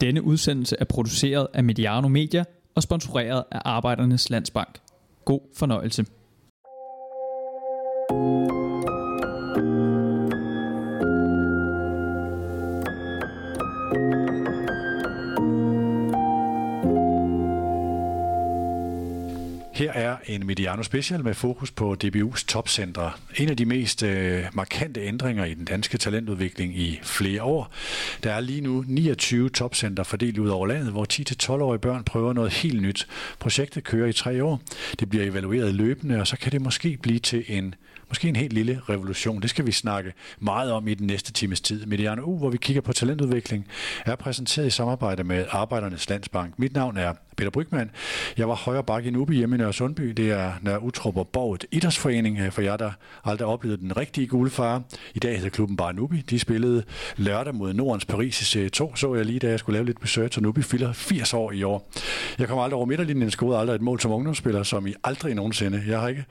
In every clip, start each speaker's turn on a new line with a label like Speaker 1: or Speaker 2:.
Speaker 1: Denne udsendelse er produceret af Mediano Media og sponsoreret af Arbejdernes Landsbank. God fornøjelse.
Speaker 2: En Mediano Special med fokus på DBU's topcentre. En af de mest øh, markante ændringer i den danske talentudvikling i flere år. Der er lige nu 29 topcenter fordelt ud over landet, hvor 10-12-årige børn prøver noget helt nyt. Projektet kører i tre år. Det bliver evalueret løbende, og så kan det måske blive til en Måske en helt lille revolution. Det skal vi snakke meget om i den næste times tid. Mediano U, hvor vi kigger på talentudvikling, er præsenteret i samarbejde med Arbejdernes Landsbank. Mit navn er Peter Brygman. Jeg var højre bakke i Nubi hjemme i Nørre Sundby. Det er Nørre Utrup og Borget Idrætsforening, øh, for jer, der aldrig oplevede den rigtige gule far. I dag hedder klubben bare Nubi. De spillede lørdag mod Nordens Paris i serie 2, så jeg lige, da jeg skulle lave lidt besøg og Nubi, fylder 80 år i år. Jeg kommer aldrig over midterlinjen, scorede aldrig et mål som ungdomsspiller, som I aldrig nogensinde. Jeg har ikke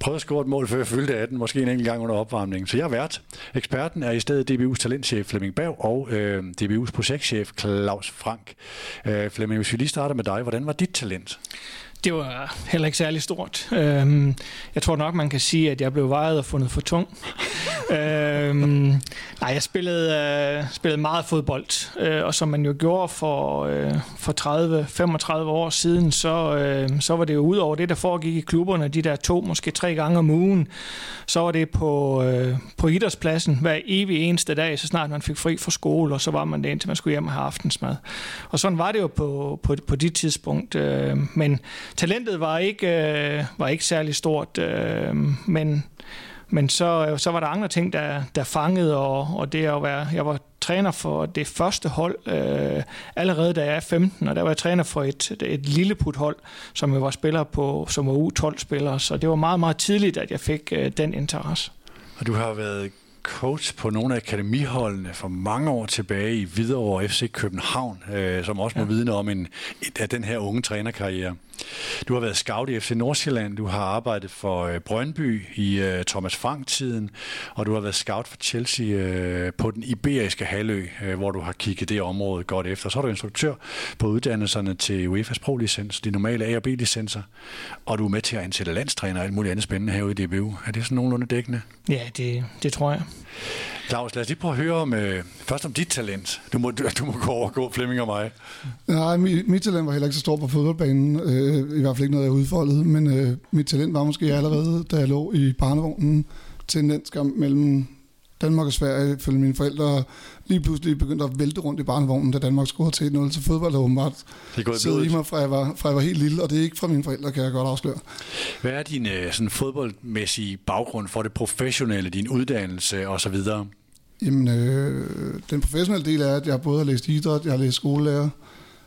Speaker 2: prøvet at score et mål, før jeg fyldte 18, måske en enkelt gang under opvarmningen. Så jeg er vært. Eksperten er i stedet DBU's talentchef Flemming Bav og øh, DBU's projektchef Claus Frank. Øh, Flemming, hvis vi lige starter med dig, hvordan var dit talent?
Speaker 3: Det var heller ikke særlig stort. Øhm, jeg tror nok, man kan sige, at jeg blev vejet og fundet for tung. øhm, nej, jeg spillede, øh, spillede meget fodbold, øh, og som man jo gjorde for, øh, for 30-35 år siden, så, øh, så var det jo ud over det, der foregik i klubberne, de der to, måske tre gange om ugen, så var det på, øh, på idrætspladsen hver evig eneste dag, så snart man fik fri fra skole, og så var man det indtil man skulle hjem og have aftensmad. Og sådan var det jo på, på, på det tidspunkt. Øh, men talentet var ikke, øh, var ikke særlig stort, øh, men, men så, så var der andre ting, der, der fangede, og, og det at være, jeg var træner for det første hold øh, allerede da jeg er 15, og der var jeg træner for et, et lille hold, som jeg var spiller på, som var U12-spiller, så det var meget, meget tidligt, at jeg fik øh, den interesse.
Speaker 2: Og du har været coach på nogle af akademiholdene for mange år tilbage i Hvidovre FC København, øh, som også må ja. vidne om en, af den her unge trænerkarriere. Du har været scout i FC Nordsjælland, du har arbejdet for øh, Brøndby i øh, Thomas Frank-tiden, og du har været scout for Chelsea øh, på den iberiske halvø, øh, hvor du har kigget det område godt efter. Så er du instruktør på uddannelserne til UEFA's Pro-licens, de normale A- og B-licenser, og du er med til at ansætte landstræner og alt muligt andet spændende herude i DBU. Er det sådan nogenlunde dækkende?
Speaker 3: Ja, det, det tror jeg.
Speaker 2: Claus, lad os lige prøve at høre om, øh, først om dit talent. Du må, du, du må gå overgå Flemming og mig.
Speaker 4: Nej, mit, mit talent var heller ikke så stort på fodboldbanen. Øh, I hvert fald ikke noget, jeg udfoldede. Men øh, mit talent var måske allerede, da jeg lå i barnevognen til en landskamp mellem Danmark og Sverige, følge mine forældre lige pludselig begyndte at vælte rundt i barnevognen, da Danmark scorede til 1-0 til fodbold, og åbenbart sidde i mig, fra jeg, var, fra jeg var helt lille, og det er ikke fra mine forældre, kan jeg godt afsløre.
Speaker 2: Hvad er din øh, sådan fodboldmæssige baggrund for det professionelle, din uddannelse osv.?
Speaker 4: Jamen, øh, den professionelle del er, at jeg både har læst idræt, jeg har læst skolelærer.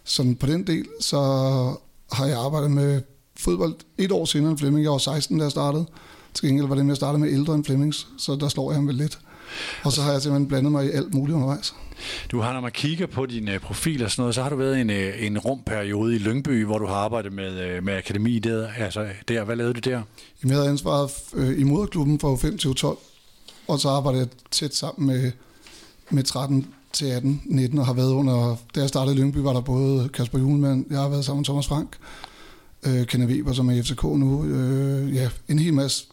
Speaker 4: Så på den del, så har jeg arbejdet med fodbold et år senere end Flemming. Jeg var 16, da jeg startede. Til gengæld var det med at starte med ældre end Flemmings, så der slår jeg ham vel lidt. Og så har jeg simpelthen blandet mig i alt muligt undervejs.
Speaker 2: Du har, når man kigger på din uh, profil og sådan noget, så har du været en, uh, en rumperiode i Lyngby, hvor du har arbejdet med, uh, med akademi der. Altså, der. Hvad lavede du der?
Speaker 4: Jeg havde ansvaret uh, i moderklubben fra 5 til 12, og så arbejdede jeg tæt sammen med, med 13 til 18, 19 og har været under, da jeg startede i Lyngby, var der både Kasper Juhlmann, jeg har været sammen med Thomas Frank, øh, Kenneth Weber, som er i FCK nu, øh, ja, en hel masse,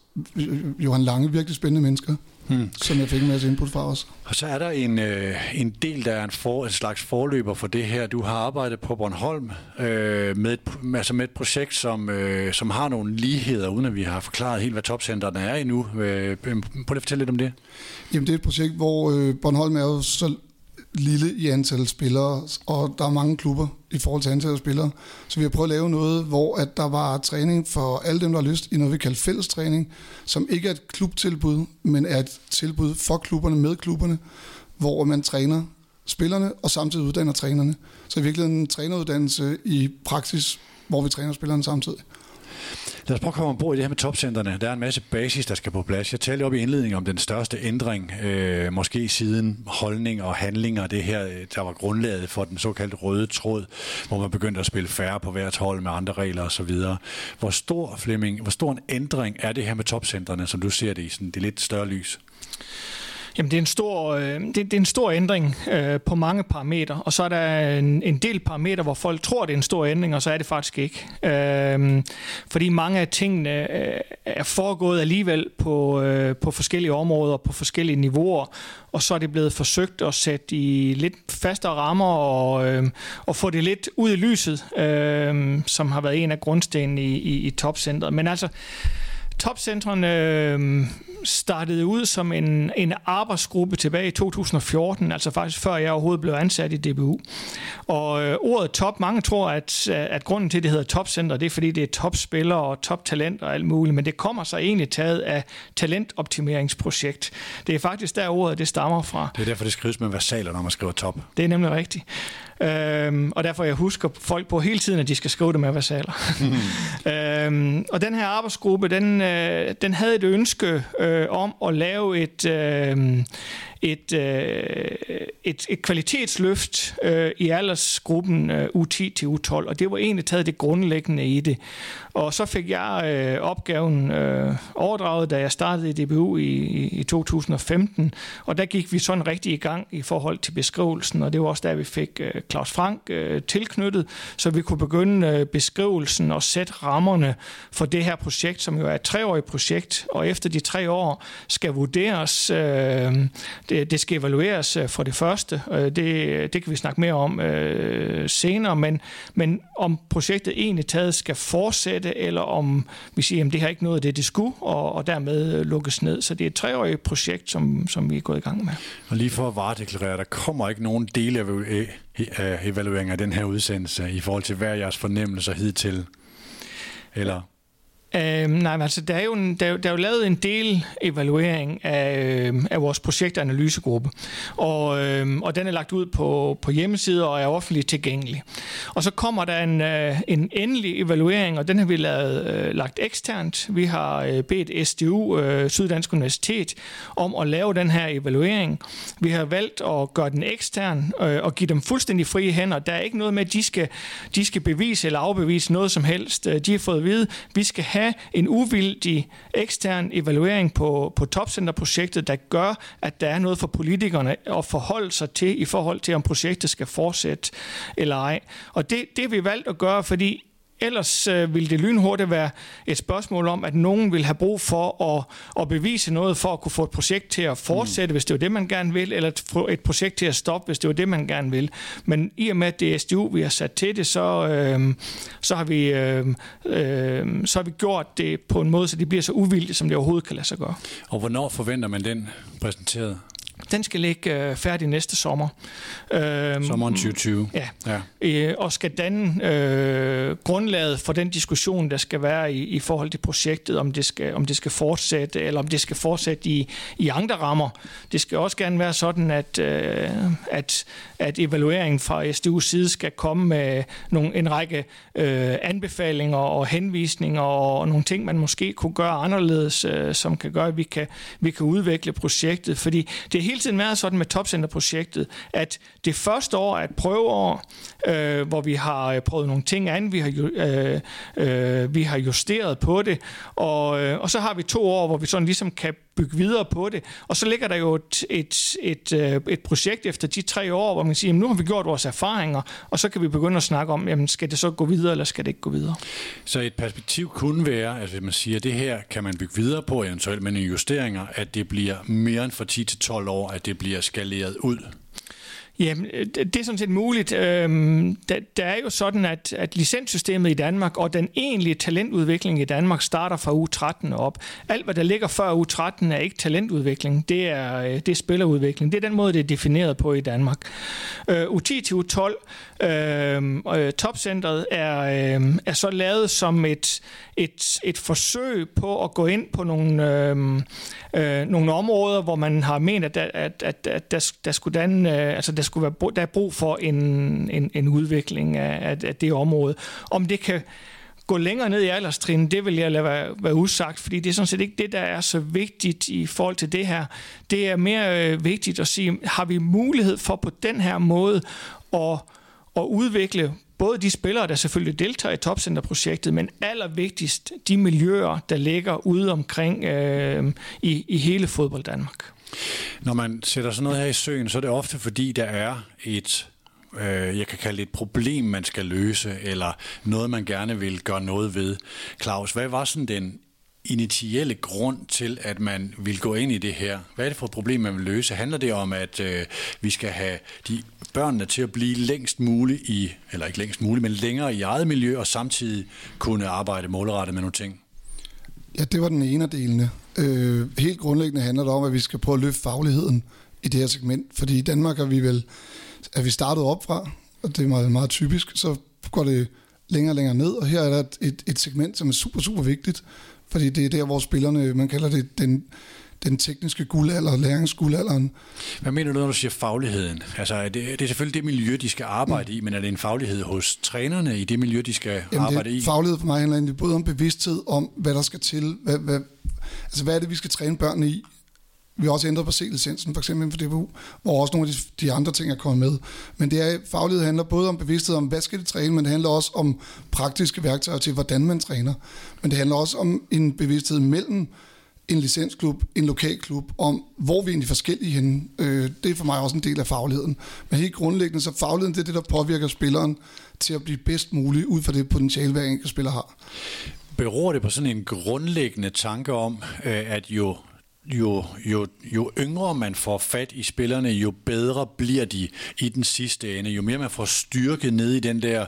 Speaker 4: Johan Lange, virkelig spændende mennesker hmm. som jeg fik en masse input fra os.
Speaker 2: Og så er der en, øh, en del, der er en, for, en slags forløber for det her. Du har arbejdet på Bornholm øh, med, et, altså med et projekt, som, øh, som har nogle ligheder, uden at vi har forklaret helt, hvad topcenterne er endnu. Øh, prøv lige at fortælle lidt om det.
Speaker 4: Jamen det er et projekt, hvor øh, Bornholm er jo så lille i antal spillere, og der er mange klubber i forhold til antallet af spillere. Så vi har prøvet at lave noget, hvor at der var træning for alle dem, der har lyst, i noget, vi kalder fællestræning, som ikke er et klubtilbud, men er et tilbud for klubberne, med klubberne, hvor man træner spillerne og samtidig uddanner trænerne. Så i virkeligheden en træneruddannelse i praksis, hvor vi træner spillerne samtidig.
Speaker 2: Lad os prøve at komme ombord i det her med topcenterne. Der er en masse basis, der skal på plads. Jeg talte op i indledningen om den største ændring, øh, måske siden holdning og handlinger, det her, øh, der var grundlaget for den såkaldte røde tråd, hvor man begyndte at spille færre på hvert hold med andre regler osv. Hvor stor, Flemming, hvor stor en ændring er det her med topcentrene, som du ser det i sådan det lidt større lys?
Speaker 3: Jamen, det er en stor, øh, det, det er en stor ændring øh, på mange parametre, og så er der en, en del parametre, hvor folk tror, det er en stor ændring, og så er det faktisk ikke. Øh, fordi mange af tingene øh, er foregået alligevel på, øh, på forskellige områder, på forskellige niveauer, og så er det blevet forsøgt at sætte i lidt fastere rammer og, øh, og få det lidt ud i lyset, øh, som har været en af grundstenene i, i, i topcentret. Men altså, topcentrene øh, startede ud som en, en arbejdsgruppe tilbage i 2014, altså faktisk før jeg overhovedet blev ansat i DBU. Og øh, ordet top, mange tror, at, at grunden til, at det hedder topcenter, det er fordi, det er topspillere og toptalent og alt muligt, men det kommer så egentlig taget af talentoptimeringsprojekt. Det er faktisk der ordet, det stammer fra.
Speaker 2: Det er derfor, det skrives med versaler, når man skriver top.
Speaker 3: Det er nemlig rigtigt. Øhm, og derfor jeg husker folk på hele tiden, at de skal skrive det med versaler. Mm. øhm, og den her arbejdsgruppe, den, øh, den havde et ønske øh, om at lave et, øh, et, øh, et, et kvalitetsløft øh, i aldersgruppen øh, U10 til U12, og det var egentlig taget det grundlæggende i det. Og så fik jeg øh, opgaven øh, overdraget, da jeg startede i DBU i, i, 2015, og der gik vi sådan rigtig i gang i forhold til beskrivelsen, og det var også der, vi fik øh, Claus Frank øh, tilknyttet, så vi kunne begynde øh, beskrivelsen og sætte rammerne for det her projekt, som jo er et treårigt projekt, og efter de tre år skal vurderes, øh, det, det skal evalueres øh, for det første, øh, det, det kan vi snakke mere om øh, senere, men, men om projektet egentlig taget skal fortsætte, eller om vi siger, at det har ikke noget af det, det skulle, og, og dermed øh, lukkes ned. Så det er et treårigt projekt, som, som vi er gået i gang med.
Speaker 2: Og lige for at varedeklarere, der kommer ikke nogen del af e, e, evaluering af den her udsendelse i forhold til, hver jeres fornemmelser hidtil? Eller?
Speaker 3: Øhm, nej, men altså, der er, jo en, der, der er jo lavet en del evaluering af, øh, af vores projektanalysegruppe, og, øh, og den er lagt ud på, på hjemmesider og er offentligt tilgængelig. Og så kommer der en, øh, en endelig evaluering, og den har vi lavet, øh, lagt eksternt. Vi har øh, bedt SDU, øh, Syddansk Universitet, om at lave den her evaluering. Vi har valgt at gøre den ekstern øh, og give dem fuldstændig frie hænder. Der er ikke noget med, at de skal, de skal bevise eller afbevise noget som helst. Øh, de har fået at vide, at vi skal have have en uvildig ekstern evaluering på, på topcenterprojektet, der gør, at der er noget for politikerne at forholde sig til i forhold til, om projektet skal fortsætte eller ej. Og det, det har vi valgt at gøre, fordi Ellers øh, vil det lynhurtigt være et spørgsmål om, at nogen vil have brug for at, at bevise noget for at kunne få et projekt til at fortsætte, mm. hvis det er det, man gerne vil, eller få et projekt til at stoppe, hvis det er det, man gerne vil. Men i og med, at det er SDU, vi har sat til det, så, øh, så, har vi, øh, øh, så har vi gjort det på en måde, så det bliver så uvildigt, som det overhovedet kan lade sig gøre.
Speaker 2: Og hvornår forventer man den præsenteret?
Speaker 3: Den skal ligge øh, færdig næste sommer.
Speaker 2: Øhm, Sommeren 2020.
Speaker 3: Ja. ja. Øh, og skal danne øh, grundlaget for den diskussion, der skal være i, i forhold til projektet, om det, skal, om det skal fortsætte, eller om det skal fortsætte i, i andre rammer. Det skal også gerne være sådan, at, øh, at, at evalueringen fra SDU's side skal komme med nogle, en række øh, anbefalinger og henvisninger og nogle ting, man måske kunne gøre anderledes, øh, som kan gøre, at vi kan, vi kan udvikle projektet. Fordi det er hele tiden været sådan med Topcenter-projektet, at det første år er et prøveår, øh, hvor vi har øh, prøvet nogle ting an, vi har, øh, øh, vi har justeret på det, og, øh, og så har vi to år, hvor vi sådan ligesom kan bygge videre på det. Og så ligger der jo et, et, et, øh, et projekt efter de tre år, hvor man siger, nu har vi gjort vores erfaringer, og så kan vi begynde at snakke om, jamen, skal det så gå videre, eller skal det ikke gå videre?
Speaker 2: Så et perspektiv kunne være, at man siger, at det her kan man bygge videre på, eventuelt med justeringer, at det bliver mere end fra 10 til 12 år, at det bliver skaleret ud?
Speaker 3: Jamen, øh, det er sådan set muligt. Øhm, der, der er jo sådan, at, at licenssystemet i Danmark og den egentlige talentudvikling i Danmark starter fra u 13 op. Alt, hvad der ligger før u 13, er ikke talentudvikling. Det er, øh, det er spillerudvikling. Det er den måde, det er defineret på i Danmark. Øh, U10 til U12, øhm, øh, topcentret, er, øh, er så lavet som et, et, et forsøg på at gå ind på nogle, øh, øh, nogle områder, hvor man har ment, at, at, at, at der, der skulle danne, øh, altså der skulle være, der er brug for en, en, en udvikling af, af, af det område. Om det kan gå længere ned i alderstrin, det vil jeg lade være, være usagt, fordi det er sådan set ikke det, der er så vigtigt i forhold til det her. Det er mere øh, vigtigt at sige, har vi mulighed for på den her måde at, at udvikle både de spillere, der selvfølgelig deltager i topcenterprojektet, men allervigtigst de miljøer, der ligger ude omkring øh, i, i hele fodbold Danmark.
Speaker 2: Når man sætter sådan noget her i søen, så er det ofte fordi, der er et øh, jeg kan kalde det et problem, man skal løse, eller noget, man gerne vil gøre noget ved. Claus, hvad var sådan den initielle grund til, at man vil gå ind i det her? Hvad er det for et problem, man vil løse? Handler det om, at øh, vi skal have de børnene til at blive længst muligt i, eller ikke længst muligt, men længere i eget miljø, og samtidig kunne arbejde målrettet med nogle ting?
Speaker 4: Ja, det var den ene af delene. Øh, helt grundlæggende handler det om, at vi skal prøve at løfte fagligheden i det her segment, fordi i Danmark er vi vel er vi startet op fra, og det er meget, meget typisk, så går det længere og længere ned, og her er der et, et, segment, som er super, super vigtigt, fordi det er der, hvor spillerne, man kalder det den, den tekniske guldalder, læringsguldalderen.
Speaker 2: Hvad mener du, når du siger fagligheden? Altså, det, det er selvfølgelig det miljø, de skal arbejde mm. i, men er det en faglighed hos trænerne i det miljø, de skal Jamen, arbejde det, i?
Speaker 4: Faglighed for mig handler egentlig både om bevidsthed om, hvad der skal til, hvad, hvad, altså hvad er det, vi skal træne børnene i, vi har også ændret på C-licensen, for eksempel for DBU, hvor også nogle af de, de andre ting er kommet med. Men det er, faglighed handler både om bevidsthed om, hvad skal det træne, men det handler også om praktiske værktøjer til, hvordan man træner. Men det handler også om en bevidsthed mellem en licensklub, en lokalklub, om hvor vi er forskellige henne. Øh, det er for mig også en del af fagligheden. Men helt grundlæggende, så fagligheden det er det, der påvirker spilleren til at blive bedst mulig ud fra det potentiale, hver enkelt spiller har.
Speaker 2: Beror det på sådan en grundlæggende tanke om, øh, at jo jo, jo, jo yngre man får fat i spillerne, jo bedre bliver de i den sidste ende. Jo mere man får styrke ned i den der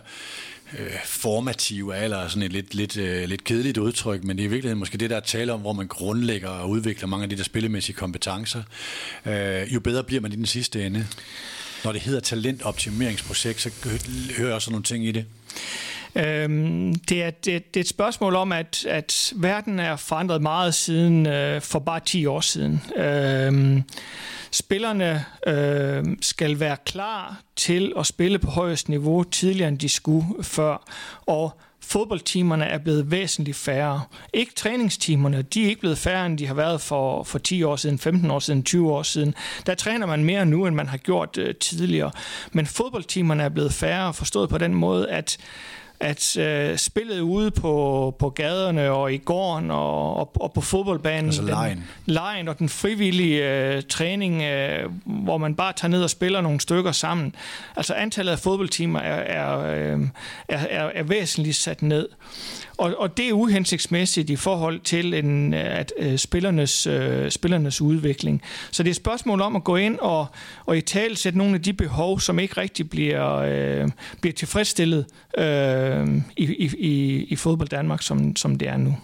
Speaker 2: øh, formative alder, sådan et lidt, lidt, øh, lidt kedeligt udtryk, men det er i virkeligheden måske det, der er tale om, hvor man grundlægger og udvikler mange af de der spillemæssige kompetencer. Øh, jo bedre bliver man i den sidste ende. Når det hedder talentoptimeringsprojekt, så hører jeg også nogle ting i det.
Speaker 3: Øhm, det, er, det, det er et spørgsmål om, at, at verden er forandret meget siden øh, for bare 10 år siden. Øhm, spillerne øh, skal være klar til at spille på højest niveau tidligere, end de skulle før. Og fodboldtimerne er blevet væsentligt færre. Ikke træningstimerne, de er ikke blevet færre, end de har været for, for 10 år siden, 15 år siden, 20 år siden. Der træner man mere nu, end man har gjort øh, tidligere. Men fodboldtimerne er blevet færre, forstået på den måde, at at øh, spillet ude på, på gaderne og i gården og, og, og på fodboldbanen,
Speaker 2: altså lejen.
Speaker 3: Den, lejen og den frivillige øh, træning, øh, hvor man bare tager ned og spiller nogle stykker sammen. Altså antallet af fodboldtimer er, er, øh, er, er, er væsentligt sat ned. Og, og det er uhensigtsmæssigt i forhold til en, at øh, spillernes, øh, spillernes udvikling. Så det er et spørgsmål om at gå ind og, og i tale sætte nogle af de behov, som ikke rigtig bliver, øh, bliver tilfredsstillet øh, Øh, i, i, i fodbold Danmark, som, som det er nu.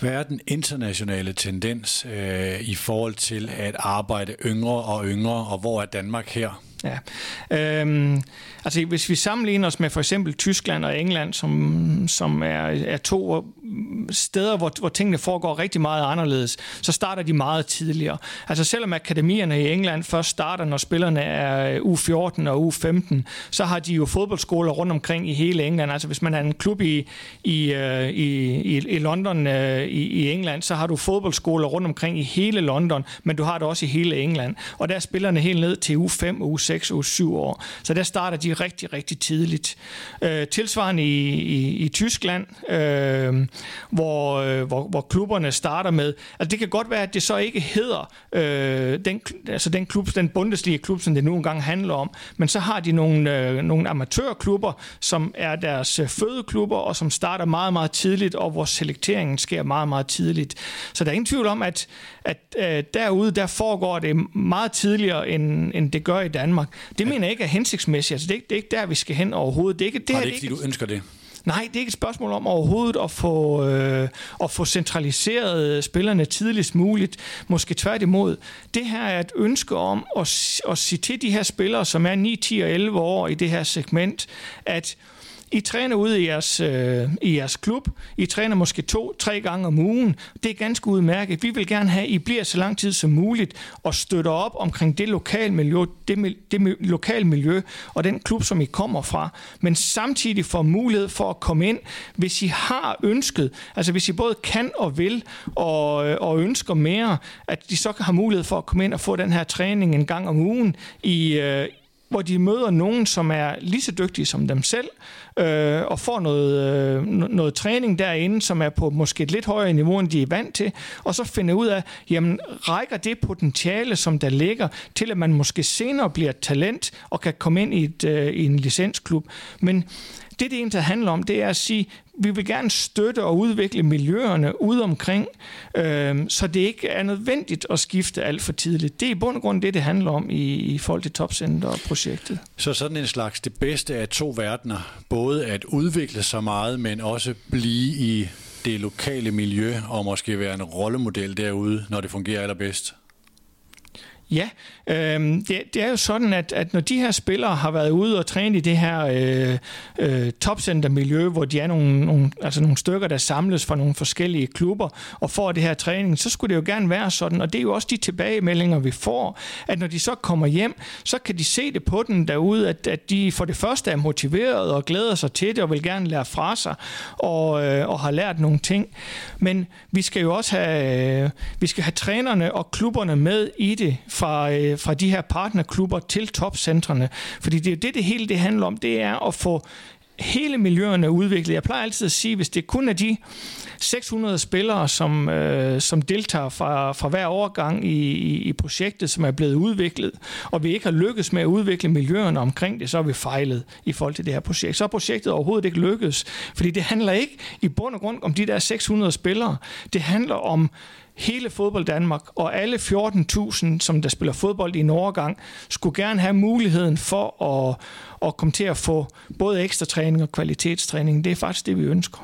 Speaker 2: Hvad er den internationale tendens øh, i forhold til at arbejde yngre og yngre, og hvor er Danmark her?
Speaker 3: Ja. Øhm, altså hvis vi sammenligner os med for eksempel Tyskland og England, som, som er, er to steder, hvor, hvor tingene foregår rigtig meget anderledes, så starter de meget tidligere. Altså selvom akademierne i England først starter, når spillerne er øh, U14 og U15, så har de jo fodboldskoler rundt omkring i hele England. Altså hvis man er en klub i, i, øh, i, i, i London øh, i, i England, så har du fodboldskoler rundt omkring i hele London, men du har det også i hele England. Og der er spillerne helt ned til U5 og U6 6 og 7 år. Så der starter de rigtig, rigtig tidligt. Øh, tilsvarende i, i, i Tyskland, øh, hvor, øh, hvor, hvor klubberne starter med, altså det kan godt være, at det så ikke hedder øh, den, altså den klub, den Bundesliga-klub, som det nu engang handler om, men så har de nogle, øh, nogle amatørklubber, som er deres øh, fødeklubber, og som starter meget, meget tidligt, og hvor selekteringen sker meget, meget tidligt. Så der er ingen tvivl om, at, at øh, derude, der foregår det meget tidligere, end, end det gør i Danmark. Det mener jeg ikke er hensigtsmæssigt. Altså, det, er ikke, det er ikke der, vi skal hen overhovedet. Det er ikke,
Speaker 2: det, er det ikke, fordi du ønsker det?
Speaker 3: Nej, det er ikke et spørgsmål om overhovedet at få, øh, at få centraliseret spillerne tidligst muligt. Måske tværtimod. Det her er et ønske om at, at sige til de her spillere, som er 9, 10 og 11 år i det her segment, at i træner ude i jeres, øh, i jeres klub. I træner måske to, tre gange om ugen. Det er ganske udmærket. Vi vil gerne have, at I bliver så lang tid som muligt og støtter op omkring det lokale miljø, det, det lokale miljø og den klub, som I kommer fra. Men samtidig får mulighed for at komme ind, hvis I har ønsket, altså hvis I både kan og vil og, øh, og ønsker mere, at de så har mulighed for at komme ind og få den her træning en gang om ugen i, øh, hvor de møder nogen, som er lige så dygtige som dem selv, øh, og får noget, øh, noget træning derinde, som er på måske et lidt højere niveau, end de er vant til, og så finde ud af, jamen rækker det potentiale, som der ligger, til at man måske senere bliver et talent og kan komme ind i, et, øh, i en licensklub. Men det, det egentlig handler om, det er at sige, vi vil gerne støtte og udvikle miljøerne ude omkring, øh, så det ikke er nødvendigt at skifte alt for tidligt. Det er i bund og grund det, det handler om i, i forhold til Topcenter-projektet.
Speaker 2: Så sådan en slags det bedste af to verdener, både at udvikle sig meget, men også blive i det lokale miljø og måske være en rollemodel derude, når det fungerer allerbedst?
Speaker 3: Ja, øh, det, det er jo sådan, at, at når de her spillere har været ude og træne i det her øh, øh, topcentermiljø, hvor de er nogle, nogle, altså nogle stykker, der samles fra nogle forskellige klubber og får det her træning, så skulle det jo gerne være sådan, og det er jo også de tilbagemeldinger, vi får, at når de så kommer hjem, så kan de se det på den derude, at, at de for det første er motiveret og glæder sig til det og vil gerne lære fra sig og, øh, og har lært nogle ting. Men vi skal jo også have, øh, vi skal have trænerne og klubberne med i det fra, øh, Øh, fra de her partnerklubber til topcentrene. Fordi det er det, det hele det handler om, det er at få hele miljøerne udviklet. Jeg plejer altid at sige, hvis det kun er de 600 spillere, som, øh, som deltager fra, fra hver overgang i, i, i projektet, som er blevet udviklet, og vi ikke har lykkes med at udvikle miljøerne omkring det, så er vi fejlet i forhold til det her projekt. Så er projektet overhovedet ikke lykkes, fordi det handler ikke i bund og grund om de der 600 spillere. Det handler om hele fodbold Danmark og alle 14.000, som der spiller fodbold i en overgang, skulle gerne have muligheden for at, at komme til at få både ekstra træning og kvalitetstræning. Det er faktisk det, vi ønsker.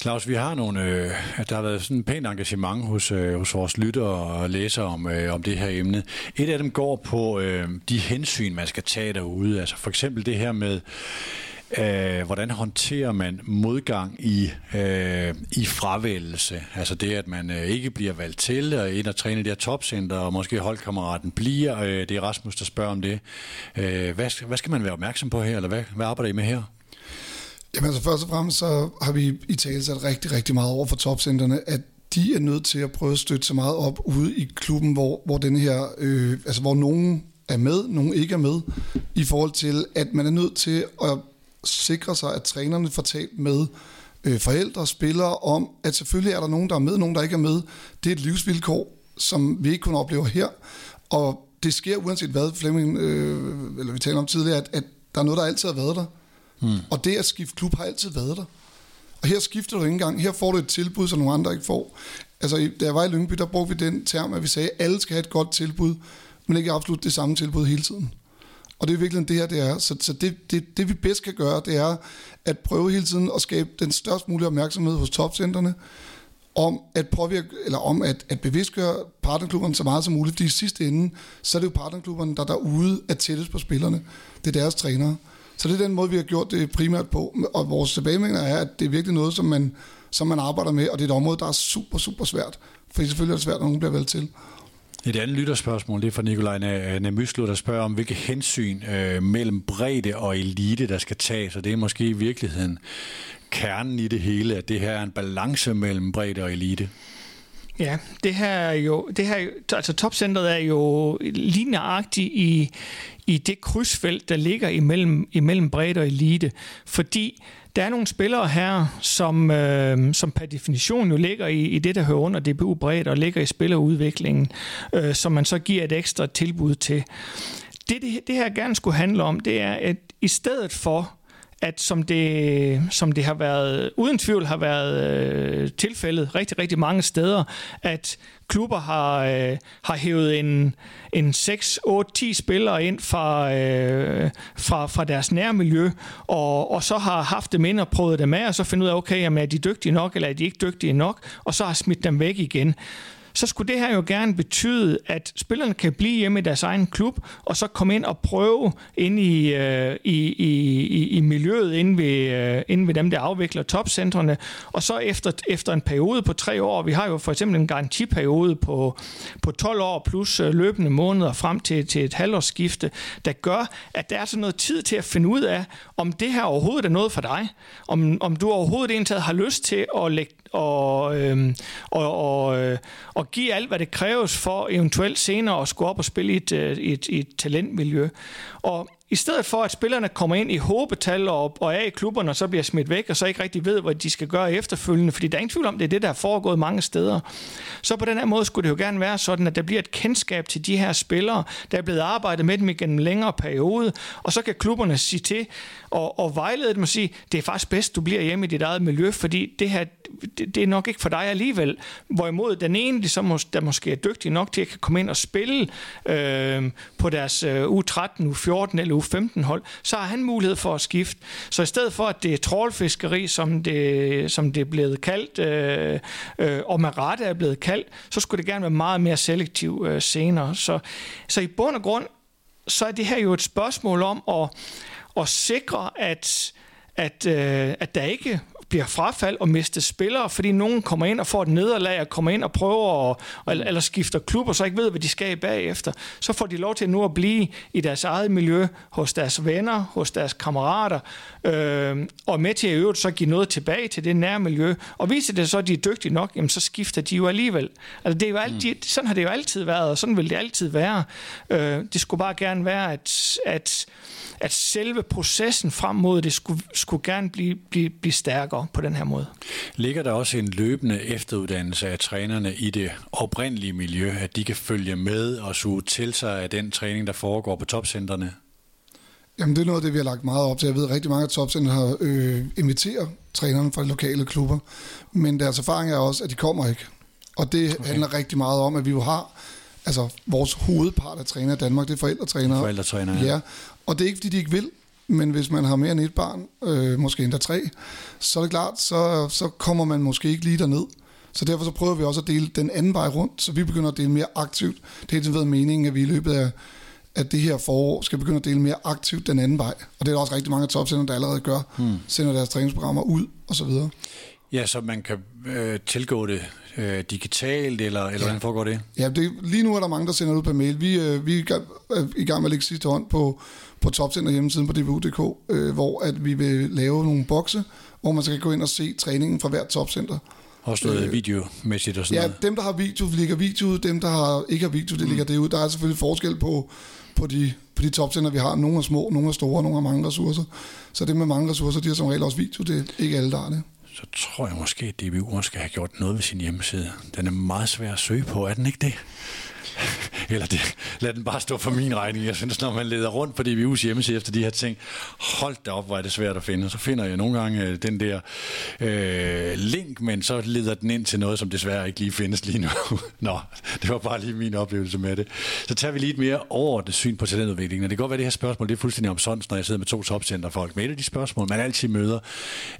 Speaker 2: Claus, vi har nogle, øh, der har været sådan en pænt engagement hos, øh, hos vores lyttere og læsere om, øh, om det her emne. Et af dem går på øh, de hensyn, man skal tage derude. Altså for eksempel det her med, Øh, hvordan håndterer man modgang i, øh, i fravælgelse? Altså det, at man øh, ikke bliver valgt til og ind og træne i det her topcenter, og måske holdkammeraten bliver. Øh, det er Rasmus, der spørger om det. Øh, hvad, hvad skal man være opmærksom på her, eller hvad, hvad arbejder I med her?
Speaker 4: Jamen altså først og fremmest så har vi i tale sat rigtig, rigtig meget over for topcenterne, at de er nødt til at prøve at støtte så meget op ude i klubben, hvor, hvor den her, øh, altså hvor nogen er med, nogen ikke er med, i forhold til, at man er nødt til at sikre sig, at trænerne får talt med øh, forældre og spillere om, at selvfølgelig er der nogen, der er med, nogen, der ikke er med. Det er et livsvilkår, som vi ikke kun oplever her. Og det sker uanset hvad, Flemming, øh, eller vi taler om tidligere, at, at der er noget, der altid har været der. Hmm. Og det at skifte klub har altid været der. Og her skifter du ikke engang. Her får du et tilbud, som nogle andre ikke får. Altså, da jeg var i Lyngby, der brugte vi den term, at vi sagde, at alle skal have et godt tilbud, men ikke absolut det samme tilbud hele tiden. Og det er virkelig det her, det er. Så, så det, det, det, vi bedst kan gøre, det er at prøve hele tiden at skabe den størst mulige opmærksomhed hos topcentrene, om at påvirke, eller om at, at bevidstgøre partnerklubberne så meget som muligt, fordi i sidste ende, så er det jo partnerklubberne, der derude er tættest på spillerne. Det er deres trænere. Så det er den måde, vi har gjort det primært på, og vores tilbagemeldinger er, at det er virkelig noget, som man, som man arbejder med, og det er et område, der er super, super svært. For selvfølgelig er det svært, når nogen bliver valgt til.
Speaker 2: Et andet lytterspørgsmål, det er fra Nikolaj Nemyslo, der spørger om, hvilke hensyn øh, mellem bredde og elite, der skal tages, og det er måske i virkeligheden kernen i det hele, at det her er en balance mellem bredde og elite.
Speaker 3: Ja, det her er jo, det her, altså topcentret er jo lineagtigt i, i det krydsfelt, der ligger imellem, imellem bredde og elite, fordi der er nogle spillere her, som, øh, som per definition jo ligger i, i det, der hører under DBU bredt og ligger i spillerudviklingen, øh, som man så giver et ekstra tilbud til. Det, det, det her gerne skulle handle om, det er, at i stedet for at som det, som det har været, uden tvivl har været øh, tilfældet rigtig, rigtig mange steder, at klubber har, øh, har hævet en, en 6, 8, 10 spillere ind fra, øh, fra, fra deres nærmiljø, og, og så har haft dem ind og prøvet dem af, og så finde ud af, okay, jamen, er de dygtige nok, eller er de ikke dygtige nok, og så har smidt dem væk igen så skulle det her jo gerne betyde, at spillerne kan blive hjemme i deres egen klub, og så komme ind og prøve ind i, øh, i, i, i miljøet inde ved, øh, inde ved dem, der afvikler topcentrene, og så efter, efter en periode på tre år, vi har jo for eksempel en garantiperiode på, på 12 år plus øh, løbende måneder frem til, til et halvårsskifte, der gør, at der er så noget tid til at finde ud af, om det her overhovedet er noget for dig, om, om du overhovedet indtaget har lyst til at lægge og, øh, og, og, øh, og give alt, hvad det kræves for eventuelt senere at skulle op og spille i et, øh, et, et talentmiljø. Og i stedet for, at spillerne kommer ind i håbetal og, og er i klubberne, og så bliver smidt væk, og så ikke rigtig ved, hvad de skal gøre efterfølgende, fordi der er ingen tvivl om, det er det, der er foregået mange steder. Så på den her måde skulle det jo gerne være sådan, at der bliver et kendskab til de her spillere, der er blevet arbejdet med dem igennem en længere periode, og så kan klubberne sige til og, og vejlede dem og sige, det er faktisk bedst, du bliver hjemme i dit eget miljø, fordi det her, det, det er nok ikke for dig alligevel. Hvorimod den ene, som mås, der måske er dygtig nok til at kan komme ind og spille øh, på deres øh, U13, U14 eller U15 hold, så har han mulighed for at skifte. Så i stedet for, at det er trålfiskeri, som det, som det er blevet kaldt, øh, øh, og med rette er blevet kaldt, så skulle det gerne være meget mere selektiv øh, senere. Så, så i bund og grund, så er det her jo et spørgsmål om at, at sikre, at, at, øh, at der ikke bliver frafald og mister spillere, fordi nogen kommer ind og får et nederlag og kommer ind og prøver at, eller, eller skifter klub og så ikke ved, hvad de skal bagefter. Så får de lov til nu at blive i deres eget miljø, hos deres venner, hos deres kammerater, øh, og med til at øvrigt så give noget tilbage til det nære miljø. Og viser det så, at de er dygtige nok, jamen så skifter de jo alligevel. Altså det er jo altid, mm. Sådan har det jo altid været, og sådan vil det altid være. Øh, det skulle bare gerne være, at, at at selve processen frem mod det skulle, skulle gerne blive, blive, blive stærkere på den her måde.
Speaker 2: Ligger der også en løbende efteruddannelse af trænerne i det oprindelige miljø, at de kan følge med og suge til sig af den træning, der foregår på topcentrene?
Speaker 4: Jamen det er noget af det, vi har lagt meget op til. Jeg ved, at rigtig mange af topcenter har øh, inviteret trænerne fra de lokale klubber, men deres erfaring er også, at de kommer ikke. Og det okay. handler rigtig meget om, at vi jo har altså vores hovedpart af trænere i Danmark, det er forældretrænere.
Speaker 2: Forældretrænere, ja.
Speaker 4: ja. Og det er ikke, fordi de ikke vil, men hvis man har mere end et barn, øh, måske endda tre, så er det klart, så, så kommer man måske ikke lige derned. Så derfor så prøver vi også at dele den anden vej rundt, så vi begynder at dele mere aktivt. Det har været meningen, at vi i løbet af, at det her forår skal begynde at dele mere aktivt den anden vej. Og det er der også rigtig mange topsender, der allerede gør, hmm. sender deres træningsprogrammer ud og så videre.
Speaker 2: Ja, så man kan øh, tilgå det øh, digitalt, eller, eller ja. hvordan foregår det?
Speaker 4: Ja, det, lige nu er der mange, der sender ud på mail. Vi, øh, vi er i gang med at lægge sidste hånd på, på Topcenter hjemmesiden på dvu.dk, øh, hvor at vi vil lave nogle bokse, hvor man så kan gå ind og se træningen fra hvert topcenter.
Speaker 2: Også noget øh, videomæssigt og sådan
Speaker 4: ja,
Speaker 2: noget?
Speaker 4: dem, der har video, ligger video ud. Dem, der har, ikke har video, det mm. ligger det ud. Der er selvfølgelig forskel på, på de, på de topcenter, vi har. Nogle er små, nogle er store, nogle har mange ressourcer. Så det med mange ressourcer, de har som regel også video. Det er ikke alle, der har det
Speaker 2: så tror jeg måske, at DBU skal have gjort noget ved sin hjemmeside. Den er meget svær at søge på, er den ikke det? Eller det, lad den bare stå for min regning. Jeg synes, når man leder rundt på DBU's hjemmeside efter de her ting, hold da op, hvor er det svært at finde. Så finder jeg nogle gange øh, den der øh, link, men så leder den ind til noget, som desværre ikke lige findes lige nu. Nå, det var bare lige min oplevelse med det. Så tager vi lige et mere overordnet syn på talentudviklingen. Og det kan godt være, at det her spørgsmål det er fuldstændig omsonst, når jeg sidder med to topcenterfolk. Men et af de spørgsmål, man altid møder,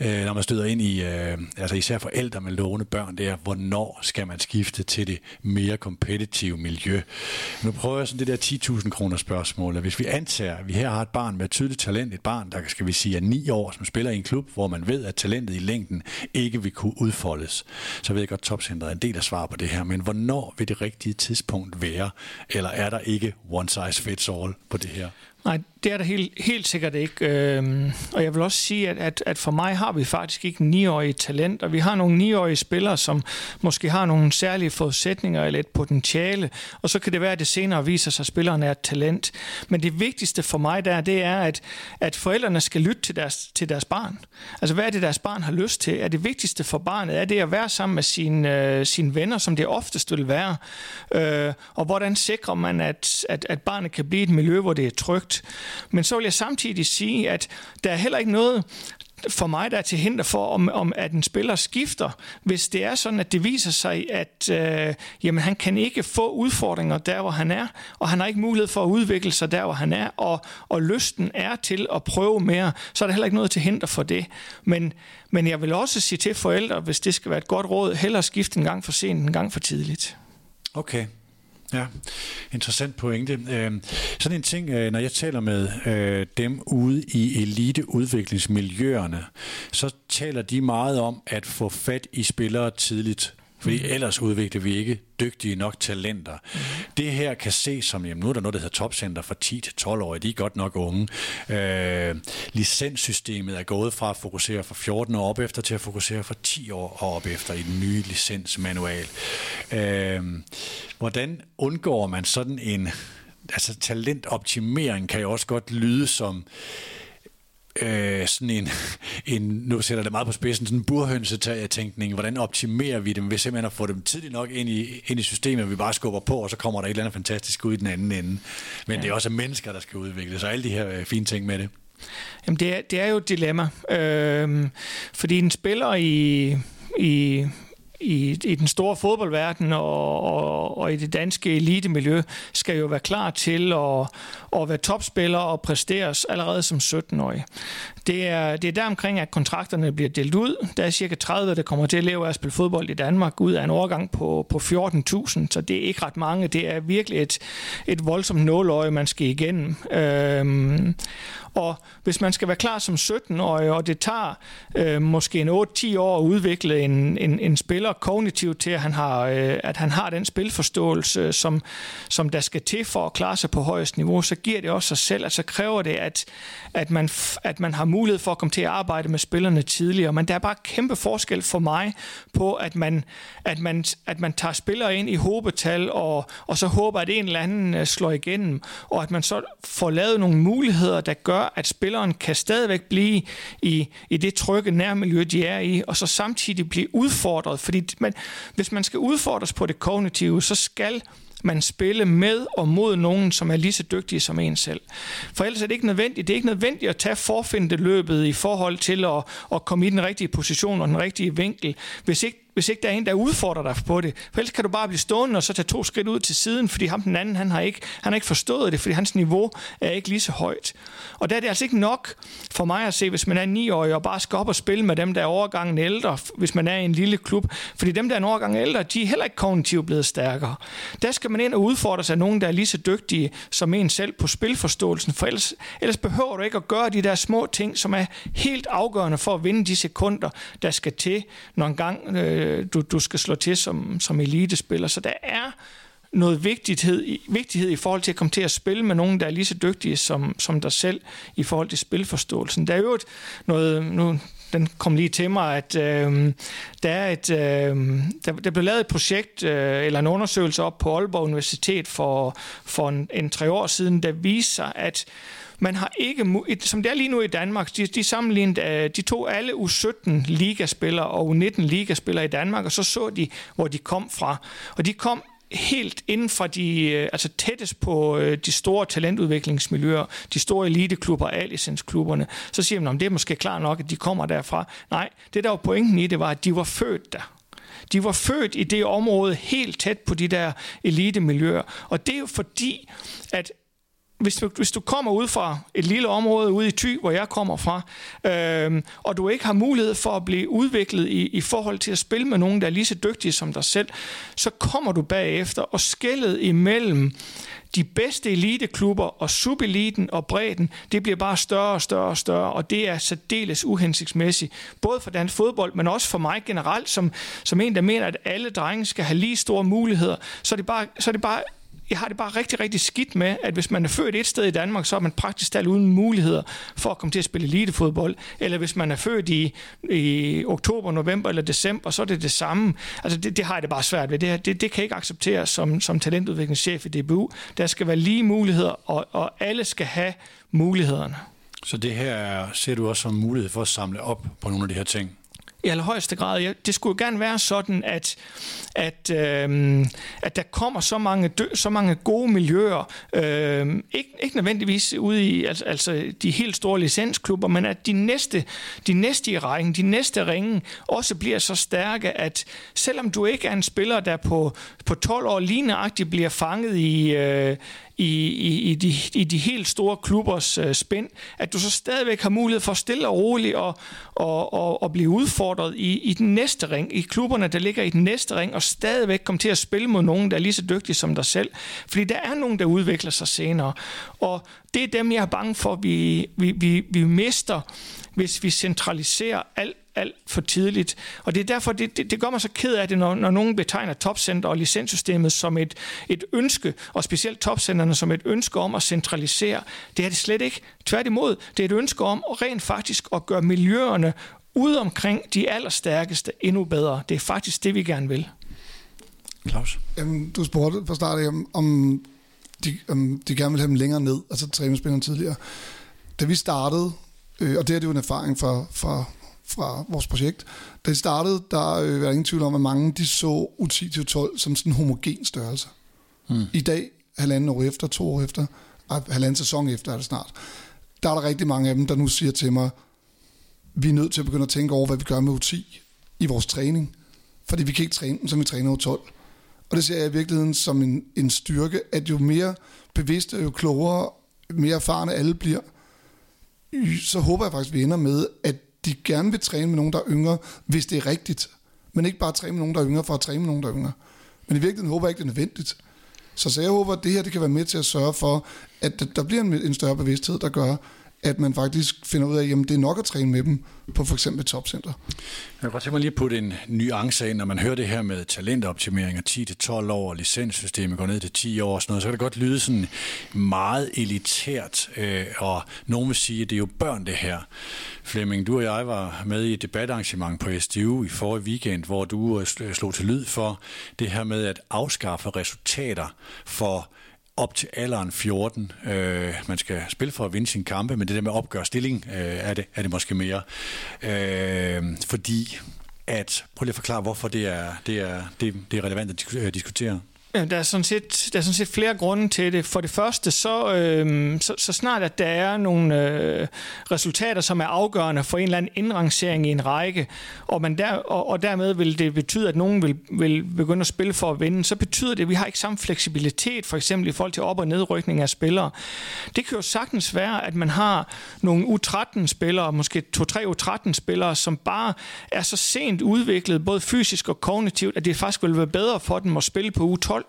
Speaker 2: øh, når man støder ind i, øh, altså især forældre med låne børn, det er, hvornår skal man skifte til det mere kompetitive miljø? Nu prøver jeg sådan det der 10.000 kroner spørgsmål. Hvis vi antager, at vi her har et barn med tydeligt talent, et barn, der skal vi sige er 9 år, som spiller i en klub, hvor man ved, at talentet i længden ikke vil kunne udfoldes, så ved jeg godt, at topcenteret er en del af svar på det her. Men hvornår vil det rigtige tidspunkt være? Eller er der ikke one size fits all på det her?
Speaker 3: Nej, det er der helt, helt sikkert ikke. Øhm, og jeg vil også sige, at, at, at for mig har vi faktisk ikke niårige 9-årig talent, og vi har nogle 9-årige spillere, som måske har nogle særlige forudsætninger eller et potentiale, og så kan det være, at det senere viser sig, at spilleren er et talent. Men det vigtigste for mig der, det er, at, at forældrene skal lytte til deres, til deres barn. Altså, hvad er det, deres barn har lyst til? Er det vigtigste for barnet? Er det at være sammen med sine, øh, sine venner, som det oftest vil være? Øh, og hvordan sikrer man, at, at, at barnet kan blive et miljø, hvor det er trygt? Men så vil jeg samtidig sige, at der er heller ikke noget for mig, der er til hinder for, om, om at en spiller skifter, hvis det er sådan, at det viser sig, at øh, jamen, han kan ikke få udfordringer der, hvor han er, og han har ikke mulighed for at udvikle sig der, hvor han er, og, og lysten er til at prøve mere, så er der heller ikke noget til hinder for det. Men, men jeg vil også sige til forældre, hvis det skal være et godt råd, hellere skifte en gang for sent en gang for tidligt.
Speaker 2: Okay. Ja, interessant pointe. Øh, sådan en ting, øh, når jeg taler med øh, dem ude i eliteudviklingsmiljøerne, så taler de meget om at få fat i spillere tidligt. Fordi ellers udvikler vi ikke dygtige nok talenter. Det her kan ses som, jamen nu er der noget, der hedder topcenter for 10 til 12 år, de er godt nok unge. Øh, licenssystemet er gået fra at fokusere fra 14 år op efter til at fokusere fra 10 år og op efter i den nye licensmanual. Øh, hvordan undgår man sådan en altså talentoptimering kan jo også godt lyde som øh, sådan en, en, nu sætter det meget på spidsen, sådan en burhønsetænkning. Hvordan optimerer vi dem ved simpelthen at få dem tidligt nok ind i, ind i systemet, vi bare skubber på, og så kommer der et eller andet fantastisk ud i den anden ende. Men ja. det er også mennesker, der skal udvikle sig, alle de her øh, fine ting med det.
Speaker 3: Jamen det er, det er jo et dilemma, øh, fordi en spiller i, i i, i den store fodboldverden og, og, og i det danske elitemiljø skal jo være klar til at, at være topspiller og præsteres allerede som 17-årig. Det er, det er der omkring, at kontrakterne bliver delt ud. Der er cirka 30, der kommer til at leve af at spille fodbold i Danmark ud af en overgang på, på 14.000, så det er ikke ret mange. Det er virkelig et, et voldsomt nåløje, man skal igennem. Øhm, og hvis man skal være klar som 17-årig, og det tager øh, måske en 8-10 år at udvikle en, en, en spiller kognitivt til, at han har, øh, at han har den spilforståelse, som, som der skal til for at klare sig på højest niveau, så giver det også sig selv, at så kræver det, at, at, man, at man har mulighed for at komme til at arbejde med spillerne tidligere. Men der er bare kæmpe forskel for mig på, at man, at man, at man tager spillere ind i håbetal, og, og så håber, at en eller anden øh, slår igennem, og at man så får lavet nogle muligheder, der gør, at spilleren kan stadigvæk blive i, i det trygge nærmiljø, de er i, og så samtidig blive udfordret. Fordi man, hvis man skal udfordres på det kognitive, så skal man spille med og mod nogen, som er lige så dygtige som en selv. For ellers er det ikke nødvendigt. Det er ikke nødvendigt at tage forfindeløbet i forhold til at, at komme i den rigtige position og den rigtige vinkel, hvis ikke hvis ikke der er en, der udfordrer dig på det. For ellers kan du bare blive stående og så tage to skridt ud til siden, fordi ham den anden, han har ikke, han har ikke forstået det, fordi hans niveau er ikke lige så højt. Og der er det altså ikke nok for mig at se, hvis man er 9 år og bare skal op og spille med dem, der er overgangen ældre, hvis man er i en lille klub. Fordi dem, der er en overgang ældre, de er heller ikke kognitivt blevet stærkere. Der skal man ind og udfordre sig af nogen, der er lige så dygtige som en selv på spilforståelsen, for ellers, ellers behøver du ikke at gøre de der små ting, som er helt afgørende for at vinde de sekunder, der skal til, når en gang øh, øh, du, du skal slå til som, som elitespiller. Så der er noget vigtighed, vigtighed i forhold til at komme til at spille med nogen, der er lige så dygtige som, som dig selv i forhold til spilforståelsen. Der er jo et, noget, nu, den kom lige til mig, at øh, der er et, øh, der, der blev lavet et projekt øh, eller en undersøgelse op på Aalborg Universitet for, for en, en tre år siden, der viser, at man har ikke, som det er lige nu i Danmark, de, de sammenlignede, øh, de tog alle U17 ligaspillere og U19 ligaspillere i Danmark, og så så de, hvor de kom fra. Og de kom helt inden for de, øh, altså tættest på øh, de store talentudviklingsmiljøer, de store eliteklubber, A-licensklubberne, så siger man, at det er måske klart nok, at de kommer derfra. Nej, det der var pointen i det, var, at de var født der. De var født i det område helt tæt på de der elitemiljøer. Og det er jo fordi, at hvis du, hvis du kommer ud fra et lille område ude i Thy, hvor jeg kommer fra, øh, og du ikke har mulighed for at blive udviklet i, i forhold til at spille med nogen, der er lige så dygtige som dig selv, så kommer du bagefter, og skældet imellem de bedste eliteklubber og subeliten og bredden, det bliver bare større og større og større, og det er særdeles uhensigtsmæssigt. Både for dansk fodbold, men også for mig generelt, som, som en, der mener, at alle drenge skal have lige store muligheder, så er det bare, så er det bare jeg har det bare rigtig, rigtig skidt med, at hvis man er født et sted i Danmark, så er man praktisk talt uden muligheder for at komme til at spille elitefodbold. Eller hvis man er født i, i oktober, november eller december, så er det det samme. Altså det, det har jeg det bare svært ved. Det, det, det kan ikke accepteres som, som talentudviklingschef i DBU. Der skal være lige muligheder, og, og alle skal have mulighederne.
Speaker 2: Så det her ser du også som mulighed for at samle op på nogle af de her ting?
Speaker 3: I allerhøjeste grad. Det skulle jo gerne være sådan, at, at, øh, at der kommer så mange, dø, så mange gode miljøer, øh, ikke, ikke nødvendigvis ude i altså, altså de helt store licensklubber, men at de næste, de næste i rækken, de næste ringe, også bliver så stærke, at selvom du ikke er en spiller, der på, på 12 år ligneragtigt bliver fanget i, øh, i, i, i, de, i de helt store klubbers øh, spænd, at du så stadigvæk har mulighed for stille og roligt og, og, og, og blive udfordret i, i den næste ring, i klubberne, der ligger i den næste ring, og stadigvæk komme til at spille mod nogen, der er lige så dygtige som dig selv. Fordi der er nogen, der udvikler sig senere. Og det er dem, jeg er bange for, vi, vi, vi, vi mister, hvis vi centraliserer alt alt for tidligt. Og det er derfor, det, det, det gør mig så ked af det, når, når nogen betegner topcenter og licenssystemet som et, et ønske, og specielt topcenterne som et ønske om at centralisere. Det er det slet ikke. Tværtimod, det er et ønske om rent faktisk at gøre miljøerne ude omkring de allerstærkeste endnu bedre. Det er faktisk det, vi gerne vil.
Speaker 2: Claus?
Speaker 4: Jamen, du spurgte fra start om, om de, um, de gerne vil have dem længere ned, altså træningsspillerne tidligere. Da vi startede, øh, og det er det jo en erfaring fra, fra, fra vores projekt, da vi startede, der øh, var ingen tvivl om, at mange de så U10-12 som sådan en homogen størrelse. Mm. I dag, halvanden år efter, to år efter, halvanden sæson efter er det snart, der er der rigtig mange af dem, der nu siger til mig, vi er nødt til at begynde at tænke over, hvad vi gør med U10 i vores træning. Fordi vi kan ikke træne dem, som vi træner U12. Og det ser jeg i virkeligheden som en, en styrke, at jo mere bevidste, jo klogere, mere erfarne alle bliver, så håber jeg faktisk, at vi ender med, at de gerne vil træne med nogen, der er yngre, hvis det er rigtigt. Men ikke bare træne med nogen, der er yngre, for at træne med nogen, der er yngre. Men i virkeligheden håber jeg ikke, det er nødvendigt. Så, så jeg håber, at det her det kan være med til at sørge for, at der bliver en, en større bevidsthed, der gør, at man faktisk finder ud af, at det er nok at træne med dem på for eksempel topcenter.
Speaker 2: Jeg kan godt tænke mig lige at putte en nuance ind, når man hører det her med talentoptimering og 10-12 år, og licenssystemet går ned til 10 år og sådan noget, så kan det godt lyde sådan meget elitært, øh, og nogen vil sige, at det er jo børn det her. Flemming, du og jeg var med i et debatarrangement på SDU i forrige weekend, hvor du øh, slog til lyd for det her med at afskaffe resultater for op til alderen 14. Øh, man skal spille for at vinde sin kampe, men det der med at opgøre stilling, øh, er, det, er det måske mere. Øh, fordi at, prøv lige at forklare, hvorfor det er, det er, det, det er relevant at øh, diskutere.
Speaker 3: Der er, sådan set, der er sådan set flere grunde til det. For det første, så, øh, så, så snart at der er nogle øh, resultater, som er afgørende for en eller anden indrangering i en række, og, man der, og, og dermed vil det betyde, at nogen vil, vil begynde at spille for at vinde, så betyder det, at vi har ikke samme fleksibilitet, for eksempel i forhold til op- og nedrykning af spillere. Det kan jo sagtens være, at man har nogle U13-spillere, måske to-tre U13-spillere, som bare er så sent udviklet, både fysisk og kognitivt, at det faktisk vil være bedre for dem at spille på U12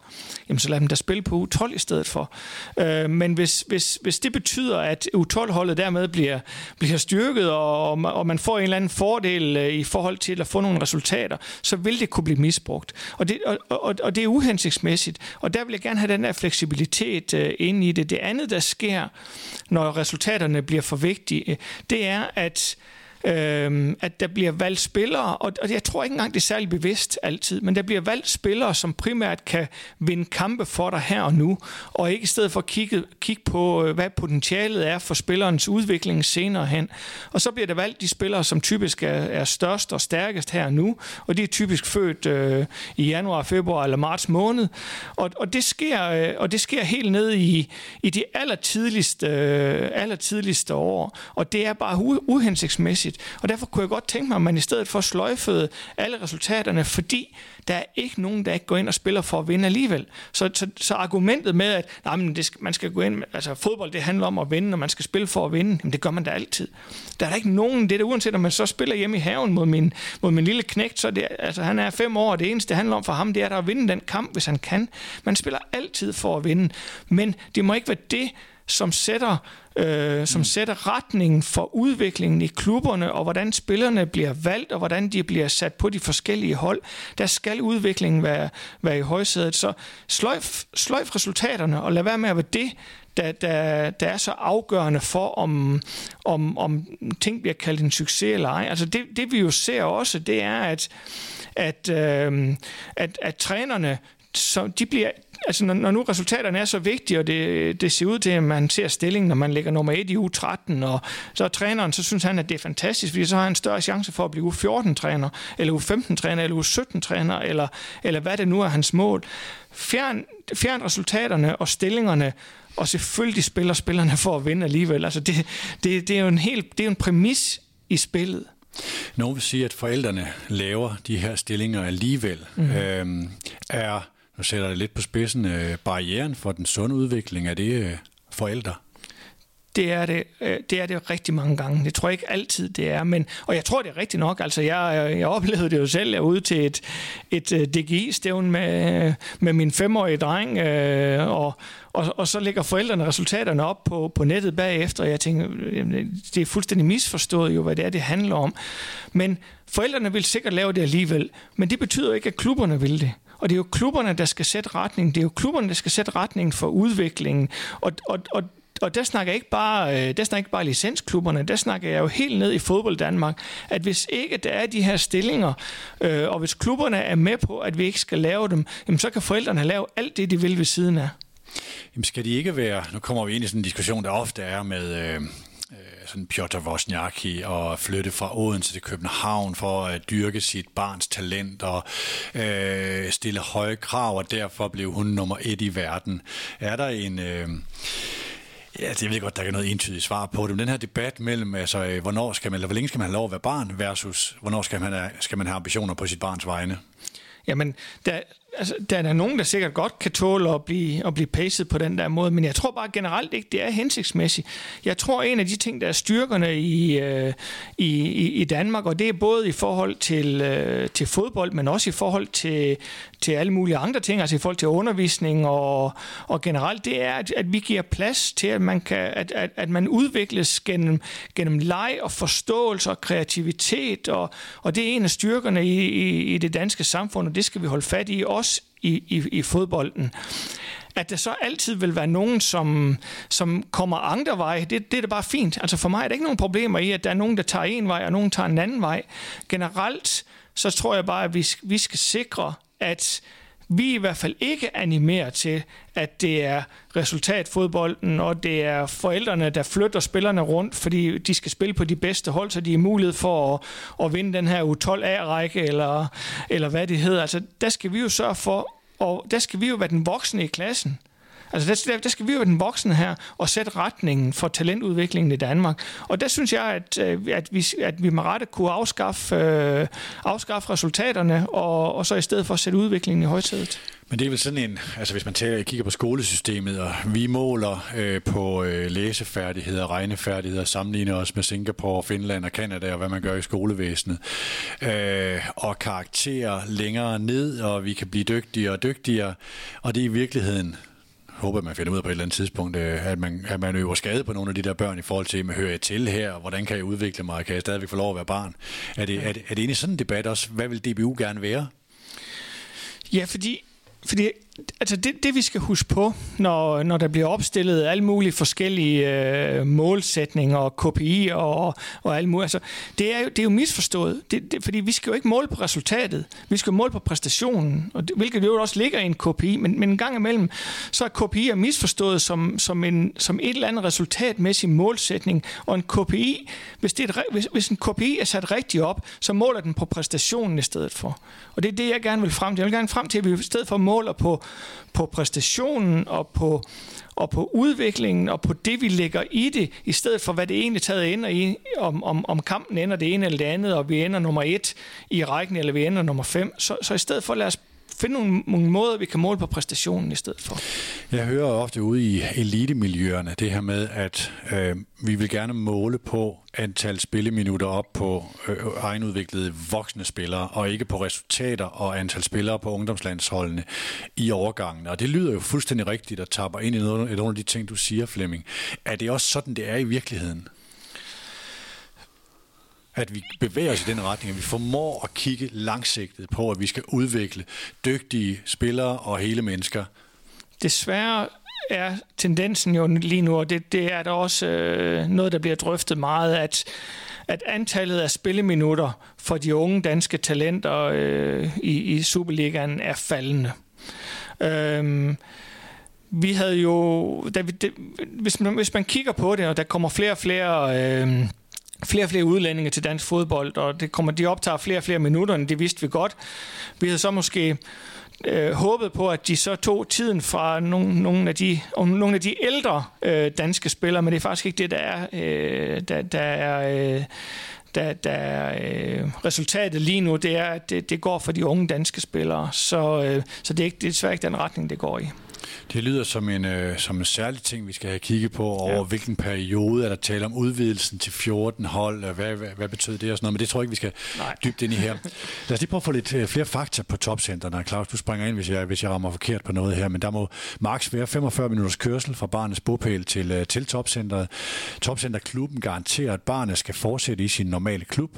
Speaker 3: jamen så lad dem da spille på U12 i stedet for. Øh, men hvis, hvis, hvis det betyder, at U12-holdet dermed bliver, bliver styrket, og, og man får en eller anden fordel øh, i forhold til at få nogle resultater, så vil det kunne blive misbrugt. Og det, og, og, og det er uhensigtsmæssigt, og der vil jeg gerne have den der fleksibilitet øh, inde i det. Det andet, der sker, når resultaterne bliver for vigtige, øh, det er, at øh, at der bliver valgt spillere, og, og jeg tror ikke engang, det er særlig bevidst altid, men der bliver valgt spillere, som primært kan vinde kampe for dig her og nu, og ikke i stedet for at kigge, kigge på, øh, hvad potentialet er for spillerens udvikling senere hen. Og så bliver der valgt de spillere, som typisk er, er størst og stærkest her og nu, og de er typisk født øh, i januar, februar eller marts måned, og, og, det, sker, øh, og det sker helt ned i, i de allertidligste, øh, allertidligste år, og det er bare uhensigtsmæssigt vigtigt. Og derfor kunne jeg godt tænke mig, at man i stedet for sløjfede alle resultaterne, fordi der er ikke nogen, der ikke går ind og spiller for at vinde alligevel. Så, så, så argumentet med, at nej, men det skal, man skal gå ind, altså fodbold det handler om at vinde, og man skal spille for at vinde, jamen det gør man da altid. Der er der ikke nogen, det er der, uanset om man så spiller hjemme i haven mod min, mod min lille knægt, så det, altså, han er fem år, og det eneste, det handler om for ham, det er at vinde den kamp, hvis han kan. Man spiller altid for at vinde, men det må ikke være det, som sætter, øh, som mm. sætter retningen for udviklingen i klubberne, og hvordan spillerne bliver valgt, og hvordan de bliver sat på de forskellige hold. Der skal udviklingen være, være i højsædet. Så sløjf, sløjf resultaterne, og lad være med at være det, der, der, der er så afgørende for, om, om, om ting bliver kaldt en succes eller ej. Altså det, det vi jo ser også, det er, at, at, øh, at, at trænerne så de bliver, altså når, når nu resultaterne er så vigtige, og det, det ser ud til, at man ser stillingen, når man ligger nummer 1 i U13, og så er træneren, så synes han, at det er fantastisk, fordi så har han en større chance for at blive U14-træner, eller U15-træner, eller U17-træner, eller, eller hvad det nu er hans mål. Fjern, fjern resultaterne og stillingerne, og selvfølgelig spiller spillerne for at vinde alligevel. Altså det, det, det er jo en helt, det er en præmis i spillet.
Speaker 2: Nogen vil sige, at forældrene laver de her stillinger alligevel. Mm. Øhm, er nu sætter det lidt på spidsen, øh, barrieren for den sunde udvikling, er det øh, forældre?
Speaker 3: Det er det, øh, det er det rigtig mange gange. Det tror jeg ikke altid, det er. Men, og jeg tror, det er rigtigt nok. Altså, jeg, øh, jeg oplevede det jo selv. Jeg var ude til et, et øh, DGI-stævn med, med min femårige dreng, øh, og, og, og så lægger forældrene resultaterne op på, på nettet bagefter, og jeg tænker, det er fuldstændig misforstået jo, hvad det er, det handler om. Men forældrene vil sikkert lave det alligevel, men det betyder ikke, at klubberne vil det. Og det er jo klubberne, der skal sætte retningen. Det er jo klubberne, der skal sætte retningen for udviklingen. Og, og, og og der snakker jeg ikke bare, øh, der snakker ikke bare licensklubberne, der snakker jeg jo helt ned i fodbold Danmark, at hvis ikke der er de her stillinger, øh, og hvis klubberne er med på, at vi ikke skal lave dem, jamen så kan forældrene lave alt det, de vil ved siden af.
Speaker 2: Jamen skal de ikke være, nu kommer vi ind i sådan en diskussion, der ofte er med øh, øh sådan Piotr Wozniacki og flytte fra Odense til København for at dyrke sit barns talent og øh, stille høje krav, og derfor blev hun nummer et i verden. Er der en... Øh, Ja, altså, det ved godt, der er noget entydigt svar på det, men den her debat mellem, altså, øh, hvornår skal man, eller hvor længe skal man have lov at være barn, versus hvornår skal man, skal man have ambitioner på sit barns vegne?
Speaker 3: Jamen, der, altså, der er der nogen, der sikkert godt kan tåle at blive, at blive paced på den der måde, men jeg tror bare generelt ikke, det er hensigtsmæssigt. Jeg tror, en af de ting, der er styrkerne i, øh, i, i Danmark, og det er både i forhold til, øh, til fodbold, men også i forhold til, til alle mulige andre ting, altså i forhold til undervisning og, og generelt, det er, at, at vi giver plads til, at man, kan, at, at, at man udvikles gennem, gennem leg og forståelse og kreativitet, og, og det er en af styrkerne i, i, i det danske samfund, og det skal vi holde fat i, også i, i, i fodbolden. At der så altid vil være nogen, som, som kommer andre veje, det, det er da bare fint. Altså for mig er der ikke nogen problemer i, at der er nogen, der tager en vej, og nogen tager en anden vej. Generelt, så tror jeg bare, at vi, vi skal sikre, at vi i hvert fald ikke animerer til, at det er resultatfodbolden, og det er forældrene, der flytter spillerne rundt, fordi de skal spille på de bedste hold, så de har mulighed for at, at vinde den her U12A-række, eller, eller hvad det hedder. Altså, der skal vi jo sørge for, og der skal vi jo være den voksne i klassen. Altså der, der skal vi jo være den voksne her og sætte retningen for talentudviklingen i Danmark. Og der synes jeg, at, øh, at, vi, at vi med rette kunne afskaffe, øh, afskaffe resultaterne, og, og så i stedet for sætte udviklingen i højsædet.
Speaker 2: Men det er vel sådan en, altså hvis man tager, kigger på skolesystemet, og vi måler øh, på øh, læsefærdigheder, regnefærdigheder, sammenligner os med Singapore, Finland og Kanada, og hvad man gør i skolevæsenet, øh, og karakterer længere ned, og vi kan blive dygtigere og dygtigere, og det er i virkeligheden håber, man finder ud af på et eller andet tidspunkt, øh, at man, at man øver skade på nogle af de der børn i forhold til, hører jeg til her, hvordan kan jeg udvikle mig, kan jeg stadigvæk få lov at være barn? Er det, er det, er det egentlig sådan en debat også? Hvad vil DBU gerne være?
Speaker 3: Ja, fordi fordi altså det, det, vi skal huske på, når, når der bliver opstillet alle mulige forskellige øh, målsætninger og KPI og, og alt muligt, altså, det, er jo, det er jo misforstået, det, det, fordi vi skal jo ikke måle på resultatet, vi skal måle på præstationen, og det, hvilket jo også ligger i en KPI, men, men en gang imellem, så er KPI er misforstået som, som, en, som et eller andet resultatmæssig målsætning, og en KPI, hvis, det er et, hvis, hvis en KPI er sat rigtigt op, så måler den på præstationen i stedet for. Og det er det, jeg gerne vil frem til. Jeg vil gerne frem til, at vi i stedet for måler på på præstationen og på, og på udviklingen og på det, vi lægger i det, i stedet for, hvad det egentlig taget ender i, om, om, om kampen ender det ene eller det andet, og vi ender nummer et i rækken, eller vi ender nummer fem. Så, så i stedet for, lad os finde nogle, nogle måder, vi kan måle på præstationen i stedet for.
Speaker 2: Jeg hører ofte ude i elitemiljøerne det her med, at øh, vi vil gerne måle på antal spilleminutter op på øh, egenudviklede voksne spillere, og ikke på resultater og antal spillere på ungdomslandsholdene i overgangen. Og det lyder jo fuldstændig rigtigt at tapper ind i noget, nogle af de ting, du siger, Flemming. Er det også sådan, det er i virkeligheden? At vi bevæger os i den retning, at vi formår at kigge langsigtet på, at vi skal udvikle dygtige spillere og hele mennesker.
Speaker 3: Desværre er tendensen jo lige nu, og det, det er der også øh, noget, der bliver drøftet meget, at, at antallet af spilleminutter for de unge danske talenter øh, i, i Superligaen er faldende. Øhm, vi havde jo, da vi, det, hvis, man, hvis man kigger på det, og der kommer flere og flere... Øh, flere og flere udlændinge til dansk fodbold, og det kommer, de optager flere og flere minutter, end det vidste vi godt. Vi havde så måske øh, håbet på, at de så tog tiden fra nogle, nogle, af, de, nogle af de ældre øh, danske spillere, men det er faktisk ikke det, der er, øh, der, der er øh, der, der er øh, resultatet lige nu, det er, at det, det går for de unge danske spillere. Så, øh, så det er, ikke, det er desværre ikke den retning, det går i.
Speaker 2: Det lyder som en, øh, som en særlig ting, vi skal have kigget på over, ja. hvilken periode er der tale om udvidelsen til 14 hold, og hvad, hvad, hvad betyder det og sådan noget, men det tror jeg ikke, vi skal Nej. dybt ind i her. Lad os lige prøve at få lidt øh, flere fakta på topcenterne. Claus, du springer ind, hvis jeg, hvis jeg rammer forkert på noget her, men der må maks være 45 minutters kørsel fra barnets bopæl til, øh, til topcenteret. Topcenterklubben garanterer, at barnet skal fortsætte i sin normale klub.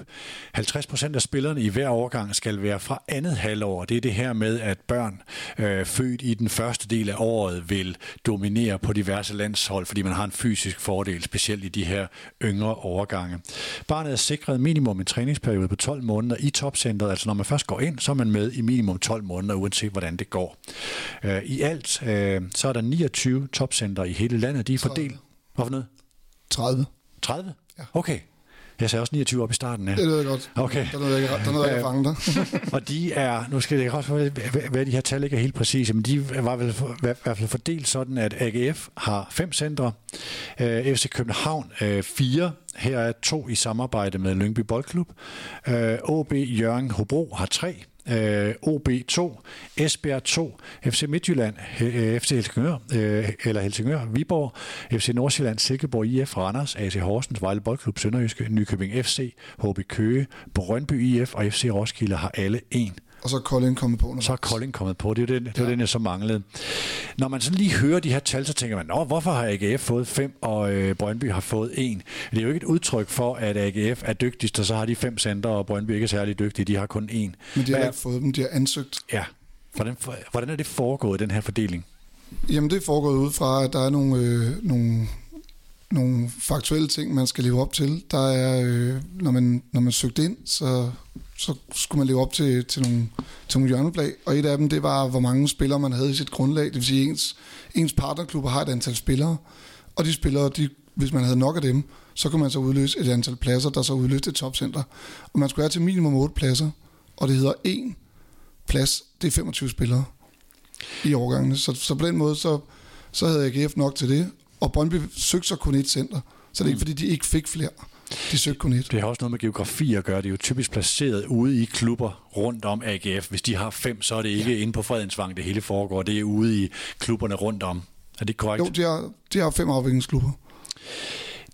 Speaker 2: 50 procent af spillerne i hver årgang skal være fra andet halvår. Det er det her med, at børn øh, født i den første del af året vil dominere på diverse landshold, fordi man har en fysisk fordel, specielt i de her yngre overgange. Barnet er sikret minimum en træningsperiode på 12 måneder i topcentret, altså når man først går ind, så er man med i minimum 12 måneder, uanset hvordan det går. Øh, I alt øh, så er der 29 topcenter i hele landet, de er fordelt. Hvorfor noget?
Speaker 4: 30.
Speaker 2: 30? Ja. Okay. Jeg sagde også 29 op i starten, ja.
Speaker 4: Det jeg godt.
Speaker 2: Okay.
Speaker 4: Der nåede jeg ikke, der nåede jeg ikke fange dig.
Speaker 2: og de er, nu skal jeg også hvad de her tal ikke er helt præcise, men de var vel i hvert fald fordelt sådan, at AGF har fem centre, øh, FC København øh, fire, her er to i samarbejde med Lyngby Boldklub, øh, OB Jørgen Hobro har tre, øh, OB2, Esbjerg 2, FC Midtjylland, øh, FC Helsingør, øh, eller Helsingør, Viborg, FC Nordsjælland, Silkeborg IF, Randers, AC Horsens, Vejle Boldklub, Sønderjyske, Nykøbing FC, HB Køge, Brøndby IF og FC Roskilde har alle en
Speaker 4: og så er Kolding kommet på.
Speaker 2: Så er Kolding kommet på. Det er den, det var ja. den, jeg så manglede. Når man sådan lige hører de her tal, så tænker man, Nå, hvorfor har AGF fået fem, og øh, Brøndby har fået en? Det er jo ikke et udtryk for, at AGF er dygtigst, og så har de fem center, og Brøndby ikke er særlig dygtige. De har kun en.
Speaker 4: Men de har ikke fået dem, de har ansøgt.
Speaker 2: Ja. Hvordan, hvordan er det foregået, den her fordeling?
Speaker 4: Jamen, det er foregået ud fra, at der er nogle, øh, nogle nogle faktuelle ting, man skal leve op til. Der er, øh, når, man, når man søgte ind, så, så skulle man leve op til, til, nogle, til nogle hjørneplag, og et af dem, det var, hvor mange spillere man havde i sit grundlag. Det vil sige, ens, ens partnerklubber har et antal spillere, og de spillere, de, hvis man havde nok af dem, så kunne man så udløse et antal pladser, der så udløste et topcenter. Og man skulle have til minimum 8 pladser, og det hedder en plads, det er 25 spillere i årgangene. Så, så på den måde, så, så havde AGF nok til det, og Brøndby søgte så kun et center, så det er ikke, mm. fordi de ikke fik flere. De søgte kun et.
Speaker 2: Det har også noget med geografi at gøre. Det er jo typisk placeret ude i klubber rundt om AGF. Hvis de har fem, så er det ikke ja. inde på Fredensvang, det hele foregår. Det er ude i klubberne rundt om. Er det korrekt?
Speaker 4: Jo, de har, de har fem afviklingsklubber.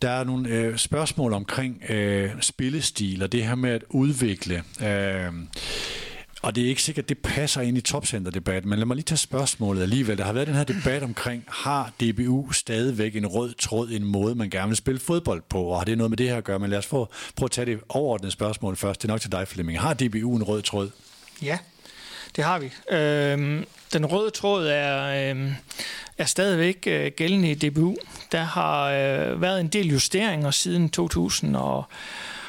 Speaker 2: Der er nogle øh, spørgsmål omkring øh, spillestil og det her med at udvikle. Øh, og det er ikke sikkert, at det passer ind i topcenterdebatten, men lad mig lige tage spørgsmålet alligevel. Der har været den her debat omkring, har DBU stadigvæk en rød tråd, en måde, man gerne vil spille fodbold på, og har det noget med det her at gøre? Men lad os få, prøve at tage det overordnede spørgsmål først. Det er nok til dig, Flemming. Har DBU en rød tråd?
Speaker 3: Ja, det har vi. Øhm, den røde tråd er, øhm, er stadigvæk øh, gældende i DBU. Der har øh, været en del justeringer siden 2000 og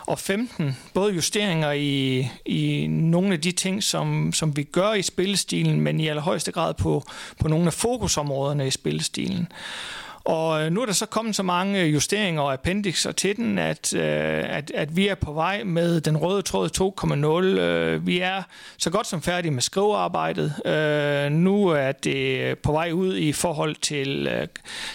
Speaker 3: og 15 både justeringer i, i nogle af de ting, som, som vi gør i spillestilen, men i allerhøjeste grad på, på nogle af fokusområderne i spillestilen. Og øh, nu er der så kommet så mange øh, justeringer og appendixer til den, at, øh, at, at vi er på vej med den røde tråd 2.0. Vi er så godt som færdige med skrivearbejdet. Nu er det på vej ud i forhold til,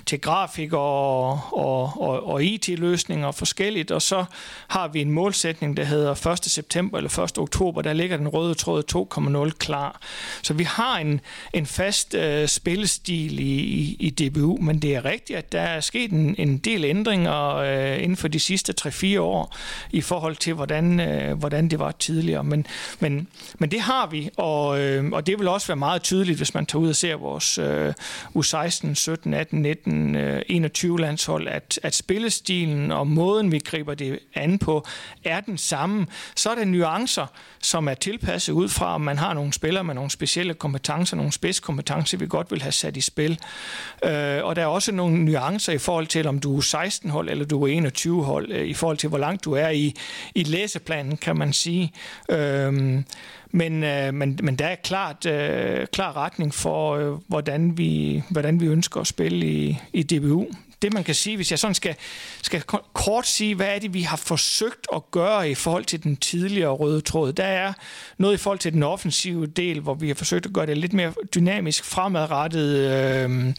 Speaker 3: til grafik og, og, og, og IT-løsninger forskelligt, og så har vi en målsætning, der hedder 1. september eller 1. oktober, der ligger den røde tråd 2.0 klar. Så vi har en, en fast uh, spillestil i, i, i DBU, men det er rigtigt rigtigt, at der er sket en, en del ændringer øh, inden for de sidste 3-4 år i forhold til, hvordan, øh, hvordan det var tidligere. Men, men, men det har vi, og, øh, og det vil også være meget tydeligt, hvis man tager ud og ser vores øh, U16, 17, 18, 19, øh, 21 landshold, at, at spillestilen og måden, vi griber det an på, er den samme. Så er der nuancer, som er tilpasset ud fra, om man har nogle spillere med nogle specielle kompetencer, nogle spidskompetencer, vi godt vil have sat i spil. Øh, og der er også nogle nogle nuancer i forhold til, om du er 16 hold eller du er 21 hold, øh, i forhold til, hvor langt du er i, i læseplanen, kan man sige. Øhm, men, øh, men, men der er klart øh, klar retning for, øh, hvordan, vi, hvordan vi ønsker at spille i, i DBU det, man kan sige, hvis jeg sådan skal, skal kort sige, hvad er det, vi har forsøgt at gøre i forhold til den tidligere røde tråd. Der er noget i forhold til den offensive del, hvor vi har forsøgt at gøre det lidt mere dynamisk fremadrettet, øh,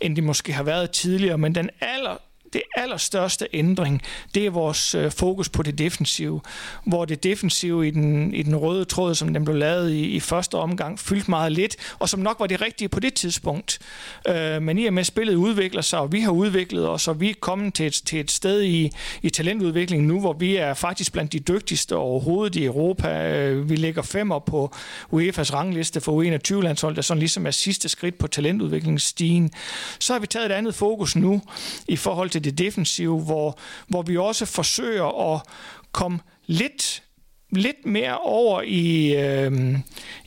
Speaker 3: end det måske har været tidligere. Men den aller det allerstørste ændring, det er vores øh, fokus på det defensive, hvor det defensive i den, i den røde tråd, som den blev lavet i, i første omgang, fyldt meget lidt, og som nok var det rigtige på det tidspunkt. Øh, men i og med, at spillet udvikler sig, og vi har udviklet os, og vi er kommet til et, til et sted i, i talentudviklingen nu, hvor vi er faktisk blandt de dygtigste overhovedet i Europa. Øh, vi ligger femmer på UEFA's rangliste for U21-landshold, der sådan ligesom er sidste skridt på talentudviklingsstigen. Så har vi taget et andet fokus nu i forhold til det defensive, hvor, hvor vi også forsøger at komme lidt lidt mere over i, øh,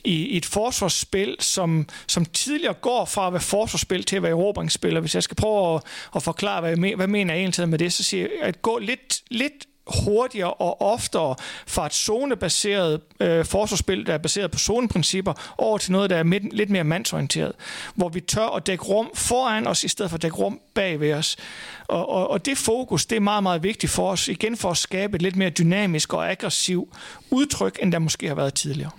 Speaker 3: i et forsvarsspil, som, som tidligere går fra at være forsvarsspil til at være erobringsspil. Og hvis jeg skal prøve at, at forklare, hvad jeg, hvad mener jeg egentlig med det, så siger jeg, at gå lidt, lidt hurtigere og oftere fra et zonebaseret øh, forsvarsspil, der er baseret på zoneprincipper, over til noget, der er midt, lidt mere mandsorienteret, hvor vi tør at dække rum foran os, i stedet for at dække rum bag ved os. Og, og, og det fokus, det er meget, meget vigtigt for os, igen for at skabe et lidt mere dynamisk og aggressiv udtryk, end der måske har været tidligere.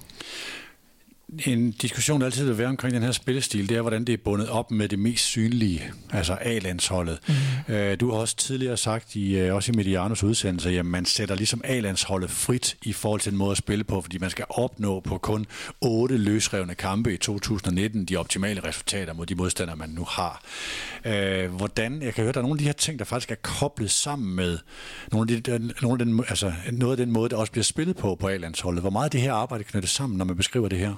Speaker 2: En diskussion, der altid vil være omkring den her spillestil, det er, hvordan det er bundet op med det mest synlige, altså A-landsholdet. Mm. Øh, du har også tidligere sagt, i, øh, også i Medianos udsendelse, at man sætter ligesom A-landsholdet frit i forhold til den måde at spille på, fordi man skal opnå på kun otte løsrevne kampe i 2019 de optimale resultater mod de modstandere, man nu har. Øh, hvordan, jeg kan høre, der er nogle af de her ting, der faktisk er koblet sammen med nogle af de, nogle af den, altså noget af den måde, der også bliver spillet på på A-landsholdet. Hvor meget det her arbejde knyttes sammen, når man beskriver det her?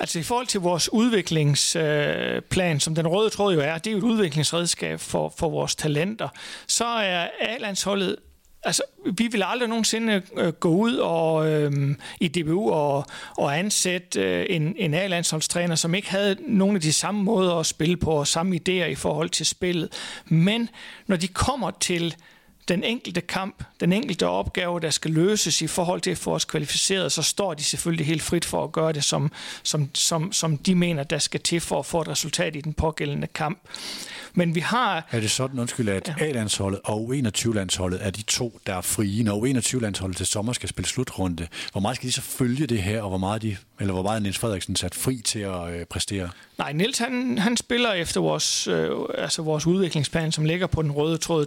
Speaker 3: Altså i forhold til vores udviklingsplan, som den røde tråd jo er, det er jo et udviklingsredskab for, for vores talenter, så er A-landsholdet Altså, vi vil aldrig nogensinde øh, gå ud og, øh, i DBU og, og ansætte øh, en, en A-landsholdstræner, som ikke havde nogle af de samme måder at spille på, og samme idéer i forhold til spillet. Men når de kommer til den enkelte kamp, den enkelte opgave, der skal løses i forhold til at få os kvalificeret, så står de selvfølgelig helt frit for at gøre det, som, som, som, som de mener, der skal til for at få et resultat i den pågældende kamp. Men vi har...
Speaker 2: Er det sådan, undskyld, at ja. A-landsholdet og U21-landsholdet er de to, der er frie, når U21-landsholdet til sommer skal spille slutrunde? Hvor meget skal de så følge det her, og hvor meget, de, eller hvor meget er Niels Frederiksen sat fri til at øh, præstere?
Speaker 3: Nej, Niels han, han spiller efter vores, øh, altså vores udviklingsplan, som ligger på den røde tråd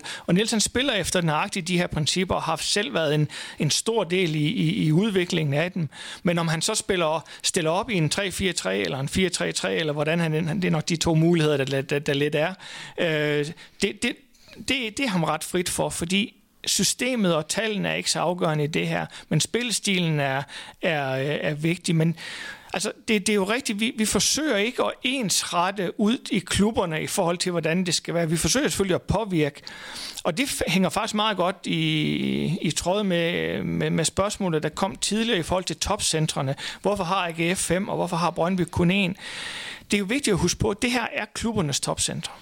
Speaker 3: 2,0. Og Nielsen spiller efter nøjagtigt de her principper, og har selv været en, en stor del i, i, i udviklingen af dem. Men om han så spiller, stiller op i en 3-4-3 eller en 4-3-3, eller hvordan han, det er nok de to muligheder, der, der, der lidt er, øh, det, det, det, det er ham ret frit for, fordi systemet og tallene er ikke så afgørende i det her, men spilstilen er, er, er vigtig. Men Altså, det, det er jo rigtigt, vi, vi forsøger ikke at ensrette ud i klubberne i forhold til, hvordan det skal være. Vi forsøger selvfølgelig at påvirke, og det hænger faktisk meget godt i, i tråd med, med, med spørgsmålet, der kom tidligere i forhold til topcentrene. Hvorfor har AGF 5, og hvorfor har Brøndby kun én? Det er jo vigtigt at huske på, at det her er klubbernes topcentre.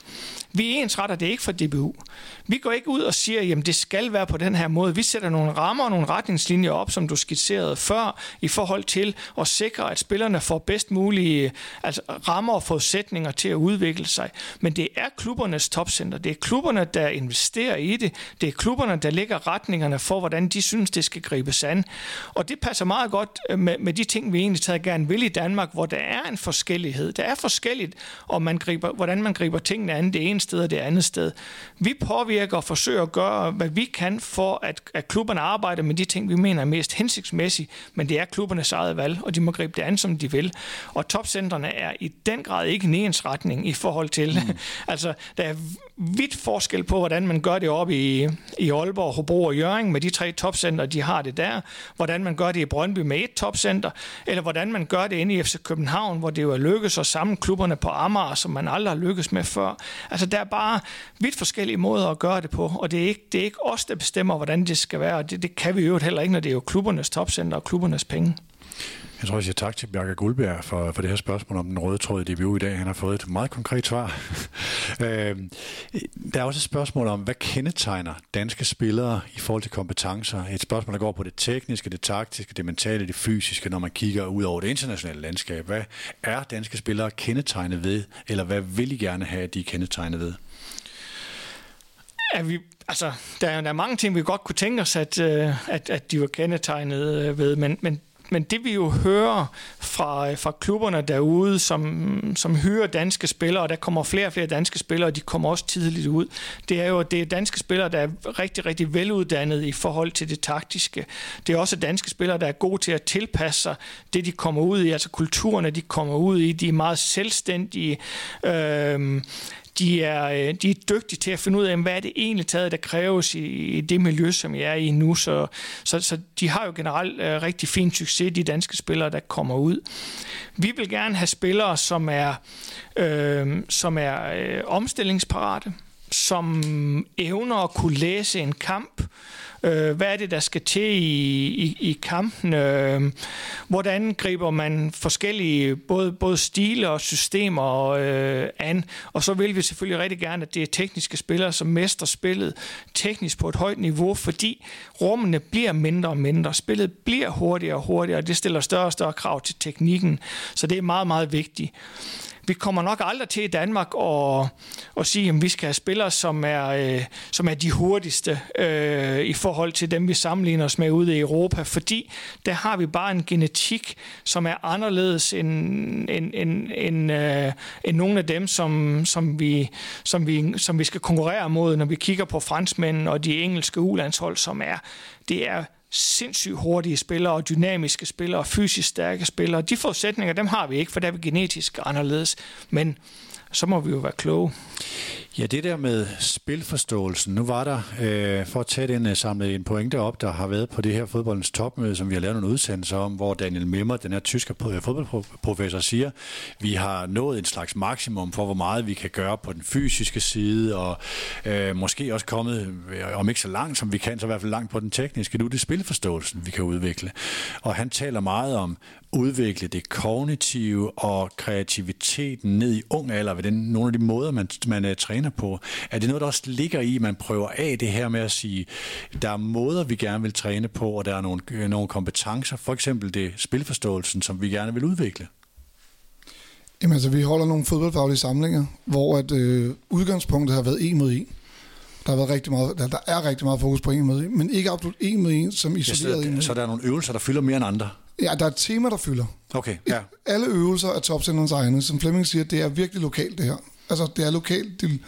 Speaker 3: Vi ensretter det ikke for DBU. Vi går ikke ud og siger, at det skal være på den her måde. Vi sætter nogle rammer og nogle retningslinjer op, som du skitserede før, i forhold til at sikre, at spillerne får bedst mulige altså rammer og forudsætninger til at udvikle sig. Men det er klubbernes topcenter. Det er klubberne, der investerer i det. Det er klubberne, der lægger retningerne for, hvordan de synes, det skal gribes an. Og det passer meget godt øh, med, med de ting, vi egentlig taget gerne vil i Danmark, hvor der er en forskellighed. Der er forskelligt, om man griber, hvordan man griber tingene an det ene sted og det andet sted. Vi påvirker og forsøger at gøre, hvad vi kan for, at, at klubberne arbejder med de ting, vi mener er mest hensigtsmæssige, men det er klubbernes eget valg, og de må gribe det an, som de vil. Og topcentrene er i den grad ikke en ensretning i forhold til, mm. altså der er vidt forskel på, hvordan man gør det op i, i Aalborg, Hobro og Jøring med de tre topcenter, de har det der, hvordan man gør det i Brøndby med et topcenter, eller hvordan man gør det inde i FC København, hvor det jo er lykkedes at samle klubberne på Amager, som man aldrig har lykkes med før. Altså der er bare vidt forskellige måder at gøre det på, og det er ikke, det er ikke os, der bestemmer, hvordan det skal være, og det, det kan vi jo heller ikke, når det er jo klubbernes topcenter og klubbernes penge.
Speaker 2: Jeg tror, jeg siger tak til Bjarke Guldberg for, for det her spørgsmål om den røde tråd i DBU i dag. Han har fået et meget konkret svar. Øhm, der er også et spørgsmål om, hvad kendetegner danske spillere i forhold til kompetencer? Et spørgsmål, der går på det tekniske, det taktiske, det mentale, det fysiske, når man kigger ud over det internationale landskab. Hvad er danske spillere kendetegnet ved, eller hvad vil I gerne have, at de er kendetegnet ved?
Speaker 3: Er vi, altså, der, er, der er mange ting, vi godt kunne tænke os, at, øh, at, at de var kendetegnet øh, ved, men, men men det vi jo hører fra, fra klubberne derude, som, som hyrer danske spillere, og der kommer flere og flere danske spillere, og de kommer også tidligt ud, det er jo, at det er danske spillere, der er rigtig, rigtig veluddannede i forhold til det taktiske. Det er også danske spillere, der er gode til at tilpasse sig det, de kommer ud i, altså kulturerne, de kommer ud i. De er meget selvstændige. Øh, de er, øh, de er dygtige til at finde ud af, hvad er det egentlig taget, der kræves i, i det miljø, som jeg er i nu. Så, så, så de har jo generelt uh, rigtig fin succes, de danske spillere, der kommer ud. Vi vil gerne have spillere, som er, øh, som er øh, omstillingsparate, som evner at kunne læse en kamp, Øh, hvad er det, der skal til i, i, i kampen? Øh, hvordan griber man forskellige både, både stile og systemer øh, an? Og så vil vi selvfølgelig rigtig gerne, at det er tekniske spillere, som mester spillet teknisk på et højt niveau, fordi rummene bliver mindre og mindre. Spillet bliver hurtigere og hurtigere, og det stiller større og større krav til teknikken. Så det er meget, meget vigtigt vi kommer nok aldrig til i Danmark at, at sige, at vi skal have spillere, som er, øh, som er de hurtigste øh, i forhold til dem, vi sammenligner os med ude i Europa, fordi der har vi bare en genetik, som er anderledes end, end, end, end, øh, end nogle af dem, som, som, vi, som, vi, som vi skal konkurrere mod, når vi kigger på franskmændene og de engelske ulandshold, som er, det er sindssygt hurtige spillere og dynamiske spillere og fysisk stærke spillere. De forudsætninger, dem har vi ikke, for der er vi genetisk anderledes. Men så må vi jo være kloge.
Speaker 2: Ja, det der med spilforståelsen. Nu var der, øh, for at tage den, øh, samlet en pointe op, der har været på det her fodboldens topmøde, som vi har lavet nogle udsendelser om, hvor Daniel Mimmer, den her tyske øh, fodboldprofessor, siger, vi har nået en slags maksimum for, hvor meget vi kan gøre på den fysiske side, og øh, måske også kommet, øh, om ikke så langt som vi kan, så i hvert fald langt på den tekniske. Nu er det spilforståelsen, vi kan udvikle. Og han taler meget om udvikle det kognitive og kreativiteten ned i ung alder ved den, nogle af de måder, man, man uh, træner på. Er det noget, der også ligger i, at man prøver af det her med at sige, der er måder, vi gerne vil træne på, og der er nogle, nogle kompetencer, for eksempel det spilforståelsen, som vi gerne vil udvikle?
Speaker 4: Jamen altså, vi holder nogle fodboldfaglige samlinger, hvor at, øh, udgangspunktet har været en mod en. Der, har været rigtig meget, der, der er rigtig meget fokus på en mod en, men ikke absolut en mod en, som isoleret
Speaker 2: ja, så,
Speaker 4: en.
Speaker 2: Så der er nogle øvelser, der fylder mere end andre?
Speaker 4: Ja, der er et tema, der fylder.
Speaker 2: Okay, ja.
Speaker 4: Alle øvelser er topcenderens egne. Som Flemming siger, det er virkelig lokalt det her. Altså, det er, lokalt, det,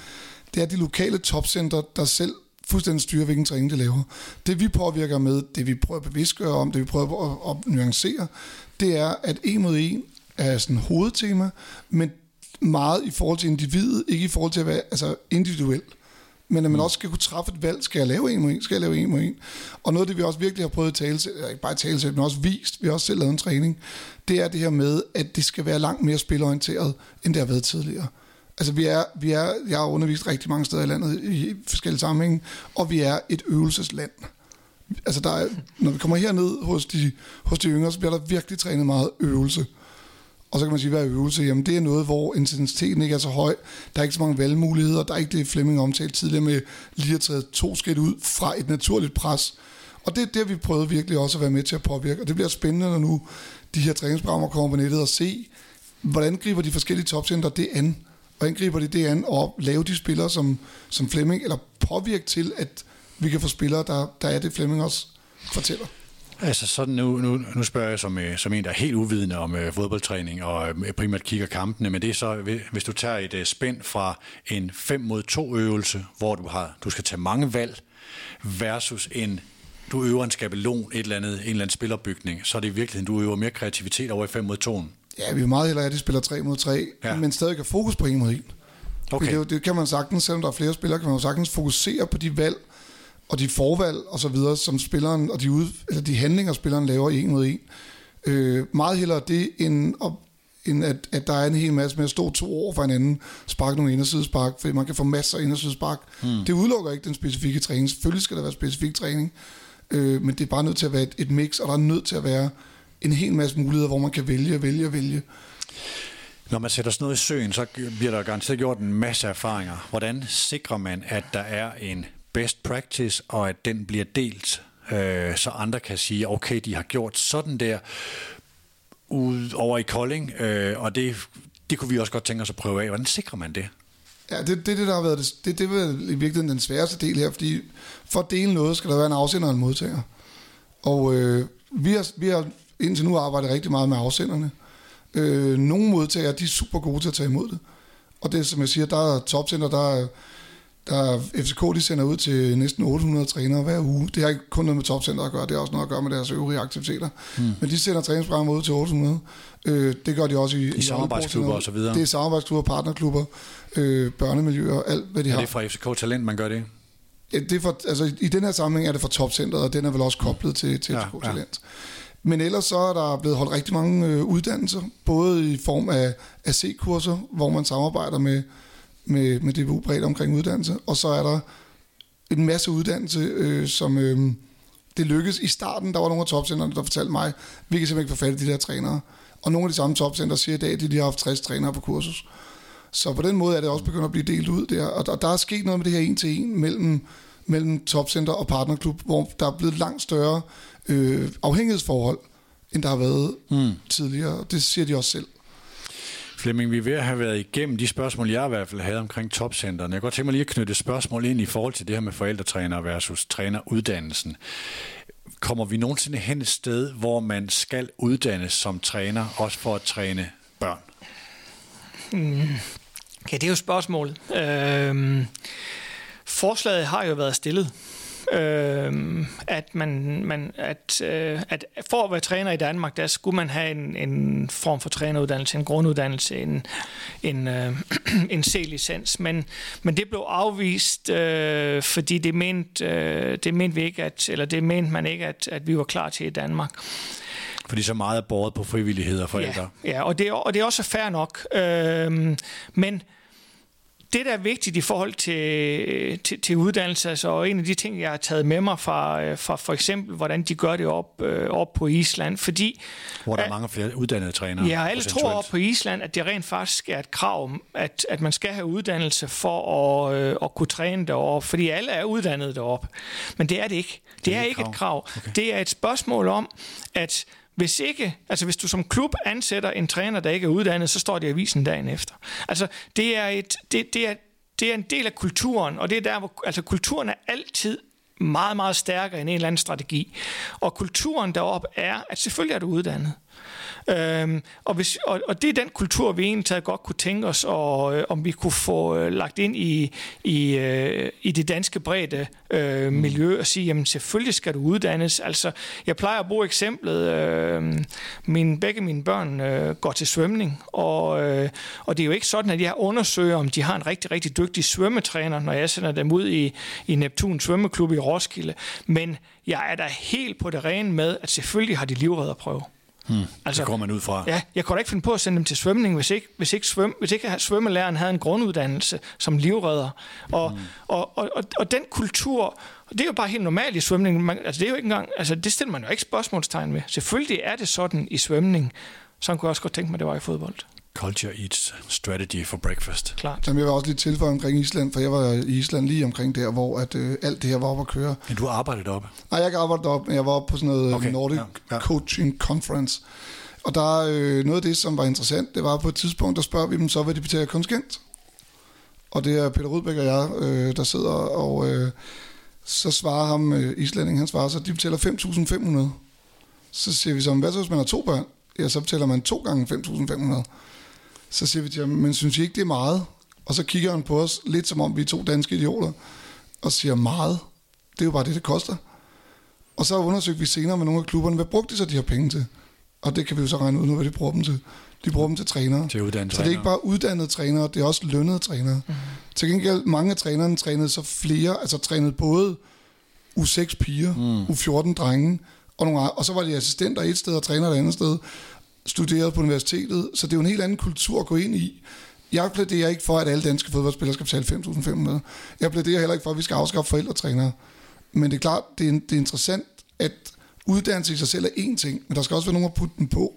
Speaker 4: det er de lokale topcenter, der selv fuldstændig styrer, hvilken træning de laver. Det vi påvirker med, det vi prøver at bevidstgøre om, det vi prøver at, at nuancere, det er, at en mod en er sådan hovedtema, men meget i forhold til individet, ikke i forhold til at være altså individuelt men at man mm. også skal kunne træffe et valg. Skal jeg lave en mod en? Skal jeg lave en mod en? Og noget af det, vi også virkelig har prøvet at tale, ikke bare tale men også vist, vi har også selv lavet en træning, det er det her med, at det skal være langt mere spilorienteret, end det har været tidligere. Altså vi er, vi er, jeg har undervist rigtig mange steder i landet i forskellige sammenhænge, og vi er et øvelsesland. Altså der er, når vi kommer herned hos de, hos de yngre, så bliver der virkelig trænet meget øvelse. Og så kan man sige, hvad er øvelse? Jamen det er noget, hvor intensiteten ikke er så høj. Der er ikke så mange valgmuligheder. Der er ikke det, Flemming omtalte tidligere med lige at træde to skridt ud fra et naturligt pres. Og det er det, vi prøver virkelig også at være med til at påvirke. Og det bliver spændende, når nu de her træningsprogrammer kommer på nettet og se, hvordan griber de forskellige topcenter det an? Hvordan griber de det an og lave de spillere som, som Flemming, eller påvirke til, at vi kan få spillere, der, der er det, Flemming også fortæller?
Speaker 2: Altså sådan nu, nu, nu spørger jeg som, øh, som en, der er helt uvidende om øh, fodboldtræning og øh, primært kigger kampene, men det er så, hvis du tager et øh, spænd fra en 5 mod 2 øvelse, hvor du, har, du skal tage mange valg, versus en du øver en skabelon, et eller andet, en eller anden spillerbygning, så er det i virkeligheden, du øver mere kreativitet over i 5 mod 2.
Speaker 4: Ja, vi er meget hellere, at de spiller 3 mod 3, ja. men stadig kan fokus på 1 mod 1. Okay. Det, det kan man sagtens, selvom der er flere spillere, kan man sagtens fokusere på de valg, og de forvalg og så videre, som spilleren, og de, ud, eller de handlinger, spilleren laver en mod en. Øh, meget hellere det, end, at, end at, at der er en hel masse med at stå to år for hinanden, sparke nogle indersidespark, for man kan få masser af indersidespark. Hmm. Det udelukker ikke den specifikke træning. Selvfølgelig skal der være specifik træning, øh, men det er bare nødt til at være et, et mix, og der er nødt til at være en hel masse muligheder, hvor man kan vælge, vælge, vælge.
Speaker 2: Når man sætter sådan noget i søen, så bliver der garanteret gjort en masse erfaringer. Hvordan sikrer man, at der er en best practice, og at den bliver delt, øh, så andre kan sige, okay, de har gjort sådan der ud over i Kolding, øh, og det, det kunne vi også godt tænke os at prøve af. Hvordan sikrer man det?
Speaker 4: Ja, det, det, det der har været det, det, det er i virkeligheden den sværeste del her, fordi for at dele noget, skal der være en afsender og en modtager. Og øh, vi, har, vi har indtil nu arbejdet rigtig meget med afsenderne. Øh, nogle modtagere, de er super gode til at tage imod det. Og det som jeg siger, der er topcenter, der er der FCK de sender ud til næsten 800 trænere hver uge. Det har ikke kun noget med topcenter at gøre, det har også noget at gøre med deres øvrige aktiviteter. Hmm. Men de sender træningsprogrammer ud til 800. Øh, det gør de også i,
Speaker 2: I, i samarbejdsklubber og så videre.
Speaker 4: Det er samarbejdsklubber, partnerklubber, øh, børnemiljøer, alt hvad de
Speaker 2: har.
Speaker 4: Er
Speaker 2: det fra FCK Talent, man gør det?
Speaker 4: Ja, det er for, altså, I den her sammenhæng er det for topcenteret, og den er vel også koblet til, til ja, FCK Talent. Ja. Men ellers så er der blevet holdt rigtig mange øh, uddannelser, både i form af, AC-kurser, hvor man samarbejder med med, med DBU bredt omkring uddannelse, og så er der en masse uddannelse, øh, som øh, det lykkedes. I starten, der var nogle af topcenterne, der fortalte mig, vi kan simpelthen ikke få fat i de der trænere. Og nogle af de samme topcenter siger i dag, at de har haft 60 trænere på kursus. Så på den måde er det også begyndt at blive delt ud der. Og der, der er sket noget med det her en til en mellem, mellem topcenter og partnerklub, hvor der er blevet langt større øh, afhængighedsforhold, end der har været mm. tidligere. Det siger de også selv.
Speaker 2: Flemming, vi er ved at have været igennem de spørgsmål, jeg i hvert fald havde omkring topcenterne. Jeg kan godt tænke mig lige at knytte spørgsmål ind i forhold til det her med forældretræner versus træneruddannelsen. Kommer vi nogensinde hen et sted, hvor man skal uddannes som træner, også for at træne børn?
Speaker 3: Mm. Ja, det er jo spørgsmålet. Øhm, forslaget har jo været stillet øh, at man, man at, øh, at for at være træner i Danmark, der skulle man have en, en form for træneruddannelse, en grunduddannelse, en, en, øh, en C-licens, men, men det blev afvist, øh, fordi det mente, øh, det mente vi ikke, at, eller det mente man ikke, at, at vi var klar til i Danmark.
Speaker 2: Fordi så meget er båret på frivillighed og forældre.
Speaker 3: Ja, ja og, det og det er også fair nok. Øh, men det, der er vigtigt i forhold til, til, til uddannelse, altså, og en af de ting, jeg har taget med mig fra, øh, fra for eksempel, hvordan de gør det op, øh, op på Island, fordi...
Speaker 2: Hvor der er mange flere uddannede trænere.
Speaker 3: Ja, alle tror op på Island, at det rent faktisk er et krav, at, at man skal have uddannelse for at, øh, at kunne træne deroppe, fordi alle er uddannet deroppe. Men det er det ikke. Det, det er, er ikke et krav. Okay. Det er et spørgsmål om, at hvis ikke, altså hvis du som klub ansætter en træner, der ikke er uddannet, så står det i avisen dagen efter. Altså det er, et, det, det er, det er en del af kulturen, og det er der, hvor altså, kulturen er altid meget, meget stærkere end en eller anden strategi. Og kulturen deroppe er, at selvfølgelig er du uddannet. Øhm, og, hvis, og, og det er den kultur, vi egentlig godt kunne tænke os, og, øh, om vi kunne få øh, lagt ind i, i, øh, i det danske brede øh, miljø og sige, jamen selvfølgelig skal du uddannes. Altså, jeg plejer at bruge eksemplet, øh, min, begge mine børn øh, går til svømning, og, øh, og det er jo ikke sådan, at jeg undersøger, om de har en rigtig, rigtig dygtig svømmetræner, når jeg sender dem ud i, i Neptun svømmeklub i Roskilde, men jeg er da helt på det rene med, at selvfølgelig har de livredderprøve.
Speaker 2: Hmm, altså, det går man ud fra.
Speaker 3: Ja, jeg kunne da ikke finde på at sende dem til svømning, hvis ikke, hvis ikke, svøm, hvis ikke svømmelæreren havde en grunduddannelse som livredder. Og, hmm. og, og, og, og den kultur, det er jo bare helt normalt i svømning. Man, altså, det er jo ikke engang, altså, det stiller man jo ikke spørgsmålstegn med. Selvfølgelig er det sådan i svømning. Sådan kunne jeg også godt tænke mig, det var i fodbold.
Speaker 2: Culture eats strategy for breakfast.
Speaker 3: Klart.
Speaker 4: Jamen, jeg var også lidt tilføjet omkring Island, for jeg var i Island lige omkring der, hvor at, øh, alt det her var op at køre.
Speaker 2: Men du arbejdede deroppe?
Speaker 4: Nej, jeg har arbejdet deroppe, men jeg var oppe på sådan noget okay. Nordic ja, ja. Coaching Conference. Og der er øh, noget af det, som var interessant, det var på et tidspunkt, der spørger vi dem så, hvad de betaler kontingent. Og det er Peter Rudbæk og jeg, øh, der sidder, og øh, så svarer ham, øh, islænding, han svarer så, de betaler 5.500. Så siger vi så, hvad så hvis man har to børn? Ja, så betaler man to gange 5.500. Så siger vi til ham, men synes I ikke, det er meget? Og så kigger han på os, lidt som om vi er to danske idioter, og siger, meget? Det er jo bare det, det koster. Og så undersøgte vi senere med nogle af klubberne, hvad brugte de så de her penge til? Og det kan vi jo så regne ud nu, hvad de bruger dem til. De bruger dem til trænere.
Speaker 2: Til uddannede
Speaker 4: Så det er ikke bare uddannede trænere, det er også lønnede trænere. Mm. Til gengæld, mange af trænerne trænede så flere, altså trænede både U6 piger, mm. U14 drenge, og, nogle, og så var de assistenter et sted og træner et andet sted studeret på universitetet, så det er jo en helt anden kultur at gå ind i. Jeg plæderer ikke for, at alle danske fodboldspillere skal betale 5.500. Jeg plæderer heller ikke for, at vi skal afskaffe forældretrænere. Men det er klart, det er, det er interessant, at uddannelse i sig selv er én ting, men der skal også være nogen at putte den på.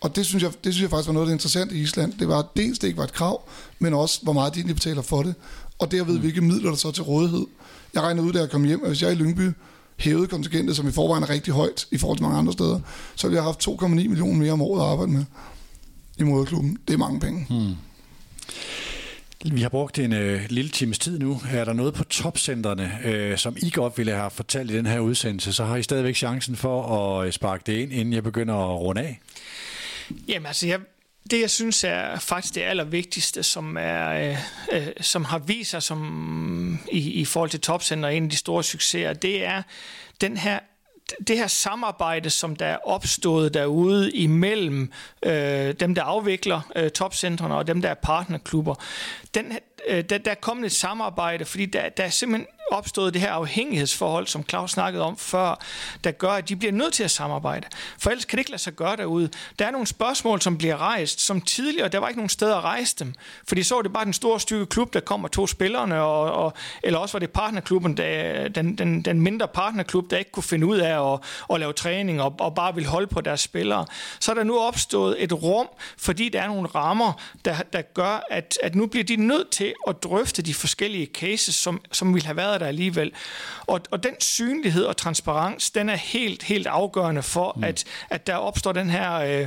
Speaker 4: Og det synes, jeg, det synes jeg faktisk var noget, der er interessant i Island. Det var dels, det ikke var et krav, men også, hvor meget de egentlig betaler for det. Og derved, mm. hvilke midler der så er til rådighed. Jeg regnede ud, da jeg kom hjem, at hvis jeg i Lyngby hævede kontingentet, som i forvejen er rigtig højt i forhold til mange andre steder, så ville jeg have haft 2,9 millioner mere om året at arbejde med i moderklubben. Det er mange penge. Hmm.
Speaker 2: Vi har brugt en øh, lille times tid nu. Er der noget på topcentrene, øh, som I godt ville have fortalt i den her udsendelse, så har I stadigvæk chancen for at øh, sparke det ind, inden jeg begynder at runde af.
Speaker 3: Jamen altså, jeg, det jeg synes er faktisk det allervigtigste, som, er, øh, øh, som har vist sig som, i, i forhold til topcenter, en af de store succeser, det er den her det her samarbejde, som der er opstået derude imellem øh, dem, der afvikler øh, topcentrene og dem, der er partnerklubber, den, øh, der, der er kommet et samarbejde, fordi der, der er simpelthen opstået det her afhængighedsforhold, som Claus snakkede om før, der gør, at de bliver nødt til at samarbejde. For ellers kan det ikke lade sig gøre derude. Der er nogle spørgsmål, som bliver rejst, som tidligere, der var ikke nogen steder at rejse dem. Fordi så var det bare den store stykke klub, der kommer to spillerne, og, og, eller også var det partnerklubben, der, den, den, den mindre partnerklub, der ikke kunne finde ud af at, at lave træning og, og bare vil holde på deres spillere. Så er der nu opstået et rum, fordi der er nogle rammer, der, der gør, at, at nu bliver de nødt til at drøfte de forskellige cases, som, som vil have været der alligevel. Og, og den synlighed og transparens, den er helt, helt afgørende for, mm. at, at der opstår den her, øh,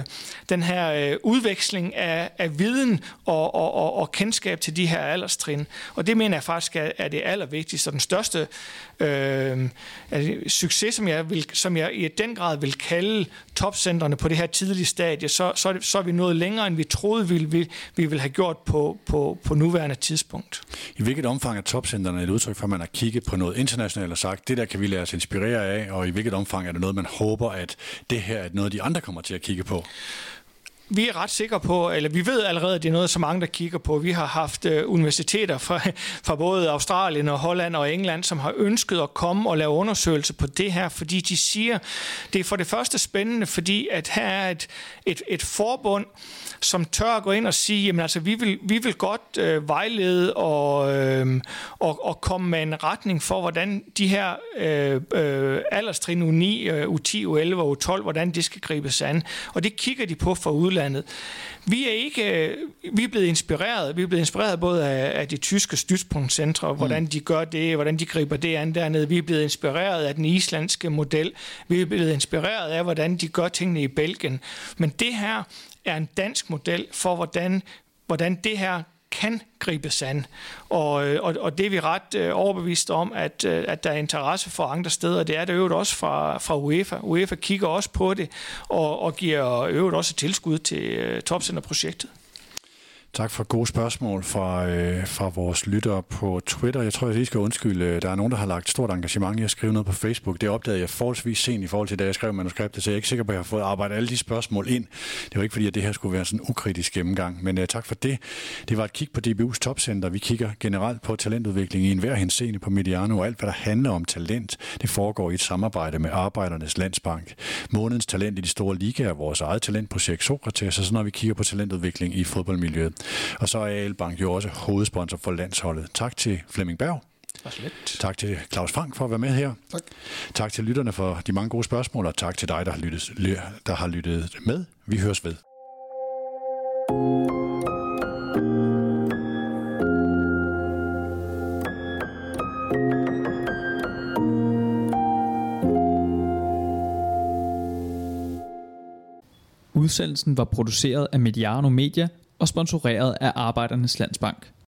Speaker 3: den her øh, udveksling af, af viden og, og, og, og kendskab til de her alderstrin. Og det mener jeg faktisk er, er det allervigtigste og den største øh, altså, succes, som jeg, vil, som jeg i den grad vil kalde topcentrene på det her tidlige stadie, så, så, er, så er vi nået længere, end vi troede, vi, vi, vi ville have gjort på, på, på nuværende tidspunkt.
Speaker 2: I hvilket omfang er topcentrene et udtryk for, at man har kigget på noget internationalt og sagt, det der kan vi lade os inspirere af, og i hvilket omfang er det noget, man håber, at det her er noget, de andre kommer til at kigge på?
Speaker 3: Vi er ret sikre på, eller vi ved allerede, at det er noget, så mange der kigger på. Vi har haft øh, universiteter fra, fra både Australien og Holland og England, som har ønsket at komme og lave undersøgelser på det her, fordi de siger, det er for det første spændende, fordi at her er et, et, et forbund, som tør at gå ind og sige, jamen altså, vi vil, vi vil godt øh, vejlede og, øh, og, og komme med en retning for, hvordan de her øh, øh, alderstrin U9, øh, U10, U11 og U12, hvordan det skal gribes an. Og det kigger de på for udlandet. Vi er ikke, øh, vi er blevet inspireret. Vi er blevet inspireret både af, af de tyske støtspunktcentre, mm. hvordan de gør det, hvordan de griber det an dernede. Vi er blevet inspireret af den islandske model. Vi er blevet inspireret af, hvordan de gør tingene i Belgien. Men det her er en dansk model for, hvordan, hvordan det her kan gribes an. Og, øh, og, og det er vi ret øh, overbevist om, at, øh, at der er interesse for andre steder. Det er der øvrigt også fra, fra UEFA. UEFA kigger også på det og, og giver øvrigt også tilskud til øh, topcenterprojektet.
Speaker 2: Tak for gode spørgsmål fra, øh, fra vores lyttere på Twitter. Jeg tror, jeg lige skal undskylde. Øh, der er nogen, der har lagt stort engagement i at skrive noget på Facebook. Det opdagede jeg forholdsvis sent i forhold til, da jeg skrev manuskriptet, så jeg er ikke sikker på, at jeg har fået arbejdet alle de spørgsmål ind. Det var ikke fordi, at det her skulle være sådan en ukritisk gennemgang, men øh, tak for det. Det var et kig på DBU's topcenter. Vi kigger generelt på talentudvikling i enhver henseende på Mediano, og alt, hvad der handler om talent, det foregår i et samarbejde med Arbejdernes Landsbank. Månedens talent i de store ligaer er vores eget talentprojekt Sokrates, og så når vi kigger på talentudvikling i fodboldmiljøet. Og så er Albank jo også hovedsponsor for landsholdet. Tak til Flemming Berg. Tak til Claus Frank for at være med her.
Speaker 4: Tak.
Speaker 2: Tak til lytterne for de mange gode spørgsmål, og tak til dig, der har lyttet, der har lyttet med. Vi høres ved.
Speaker 1: Udsendelsen var produceret af Mediano Media og sponsoreret af Arbejdernes Landsbank.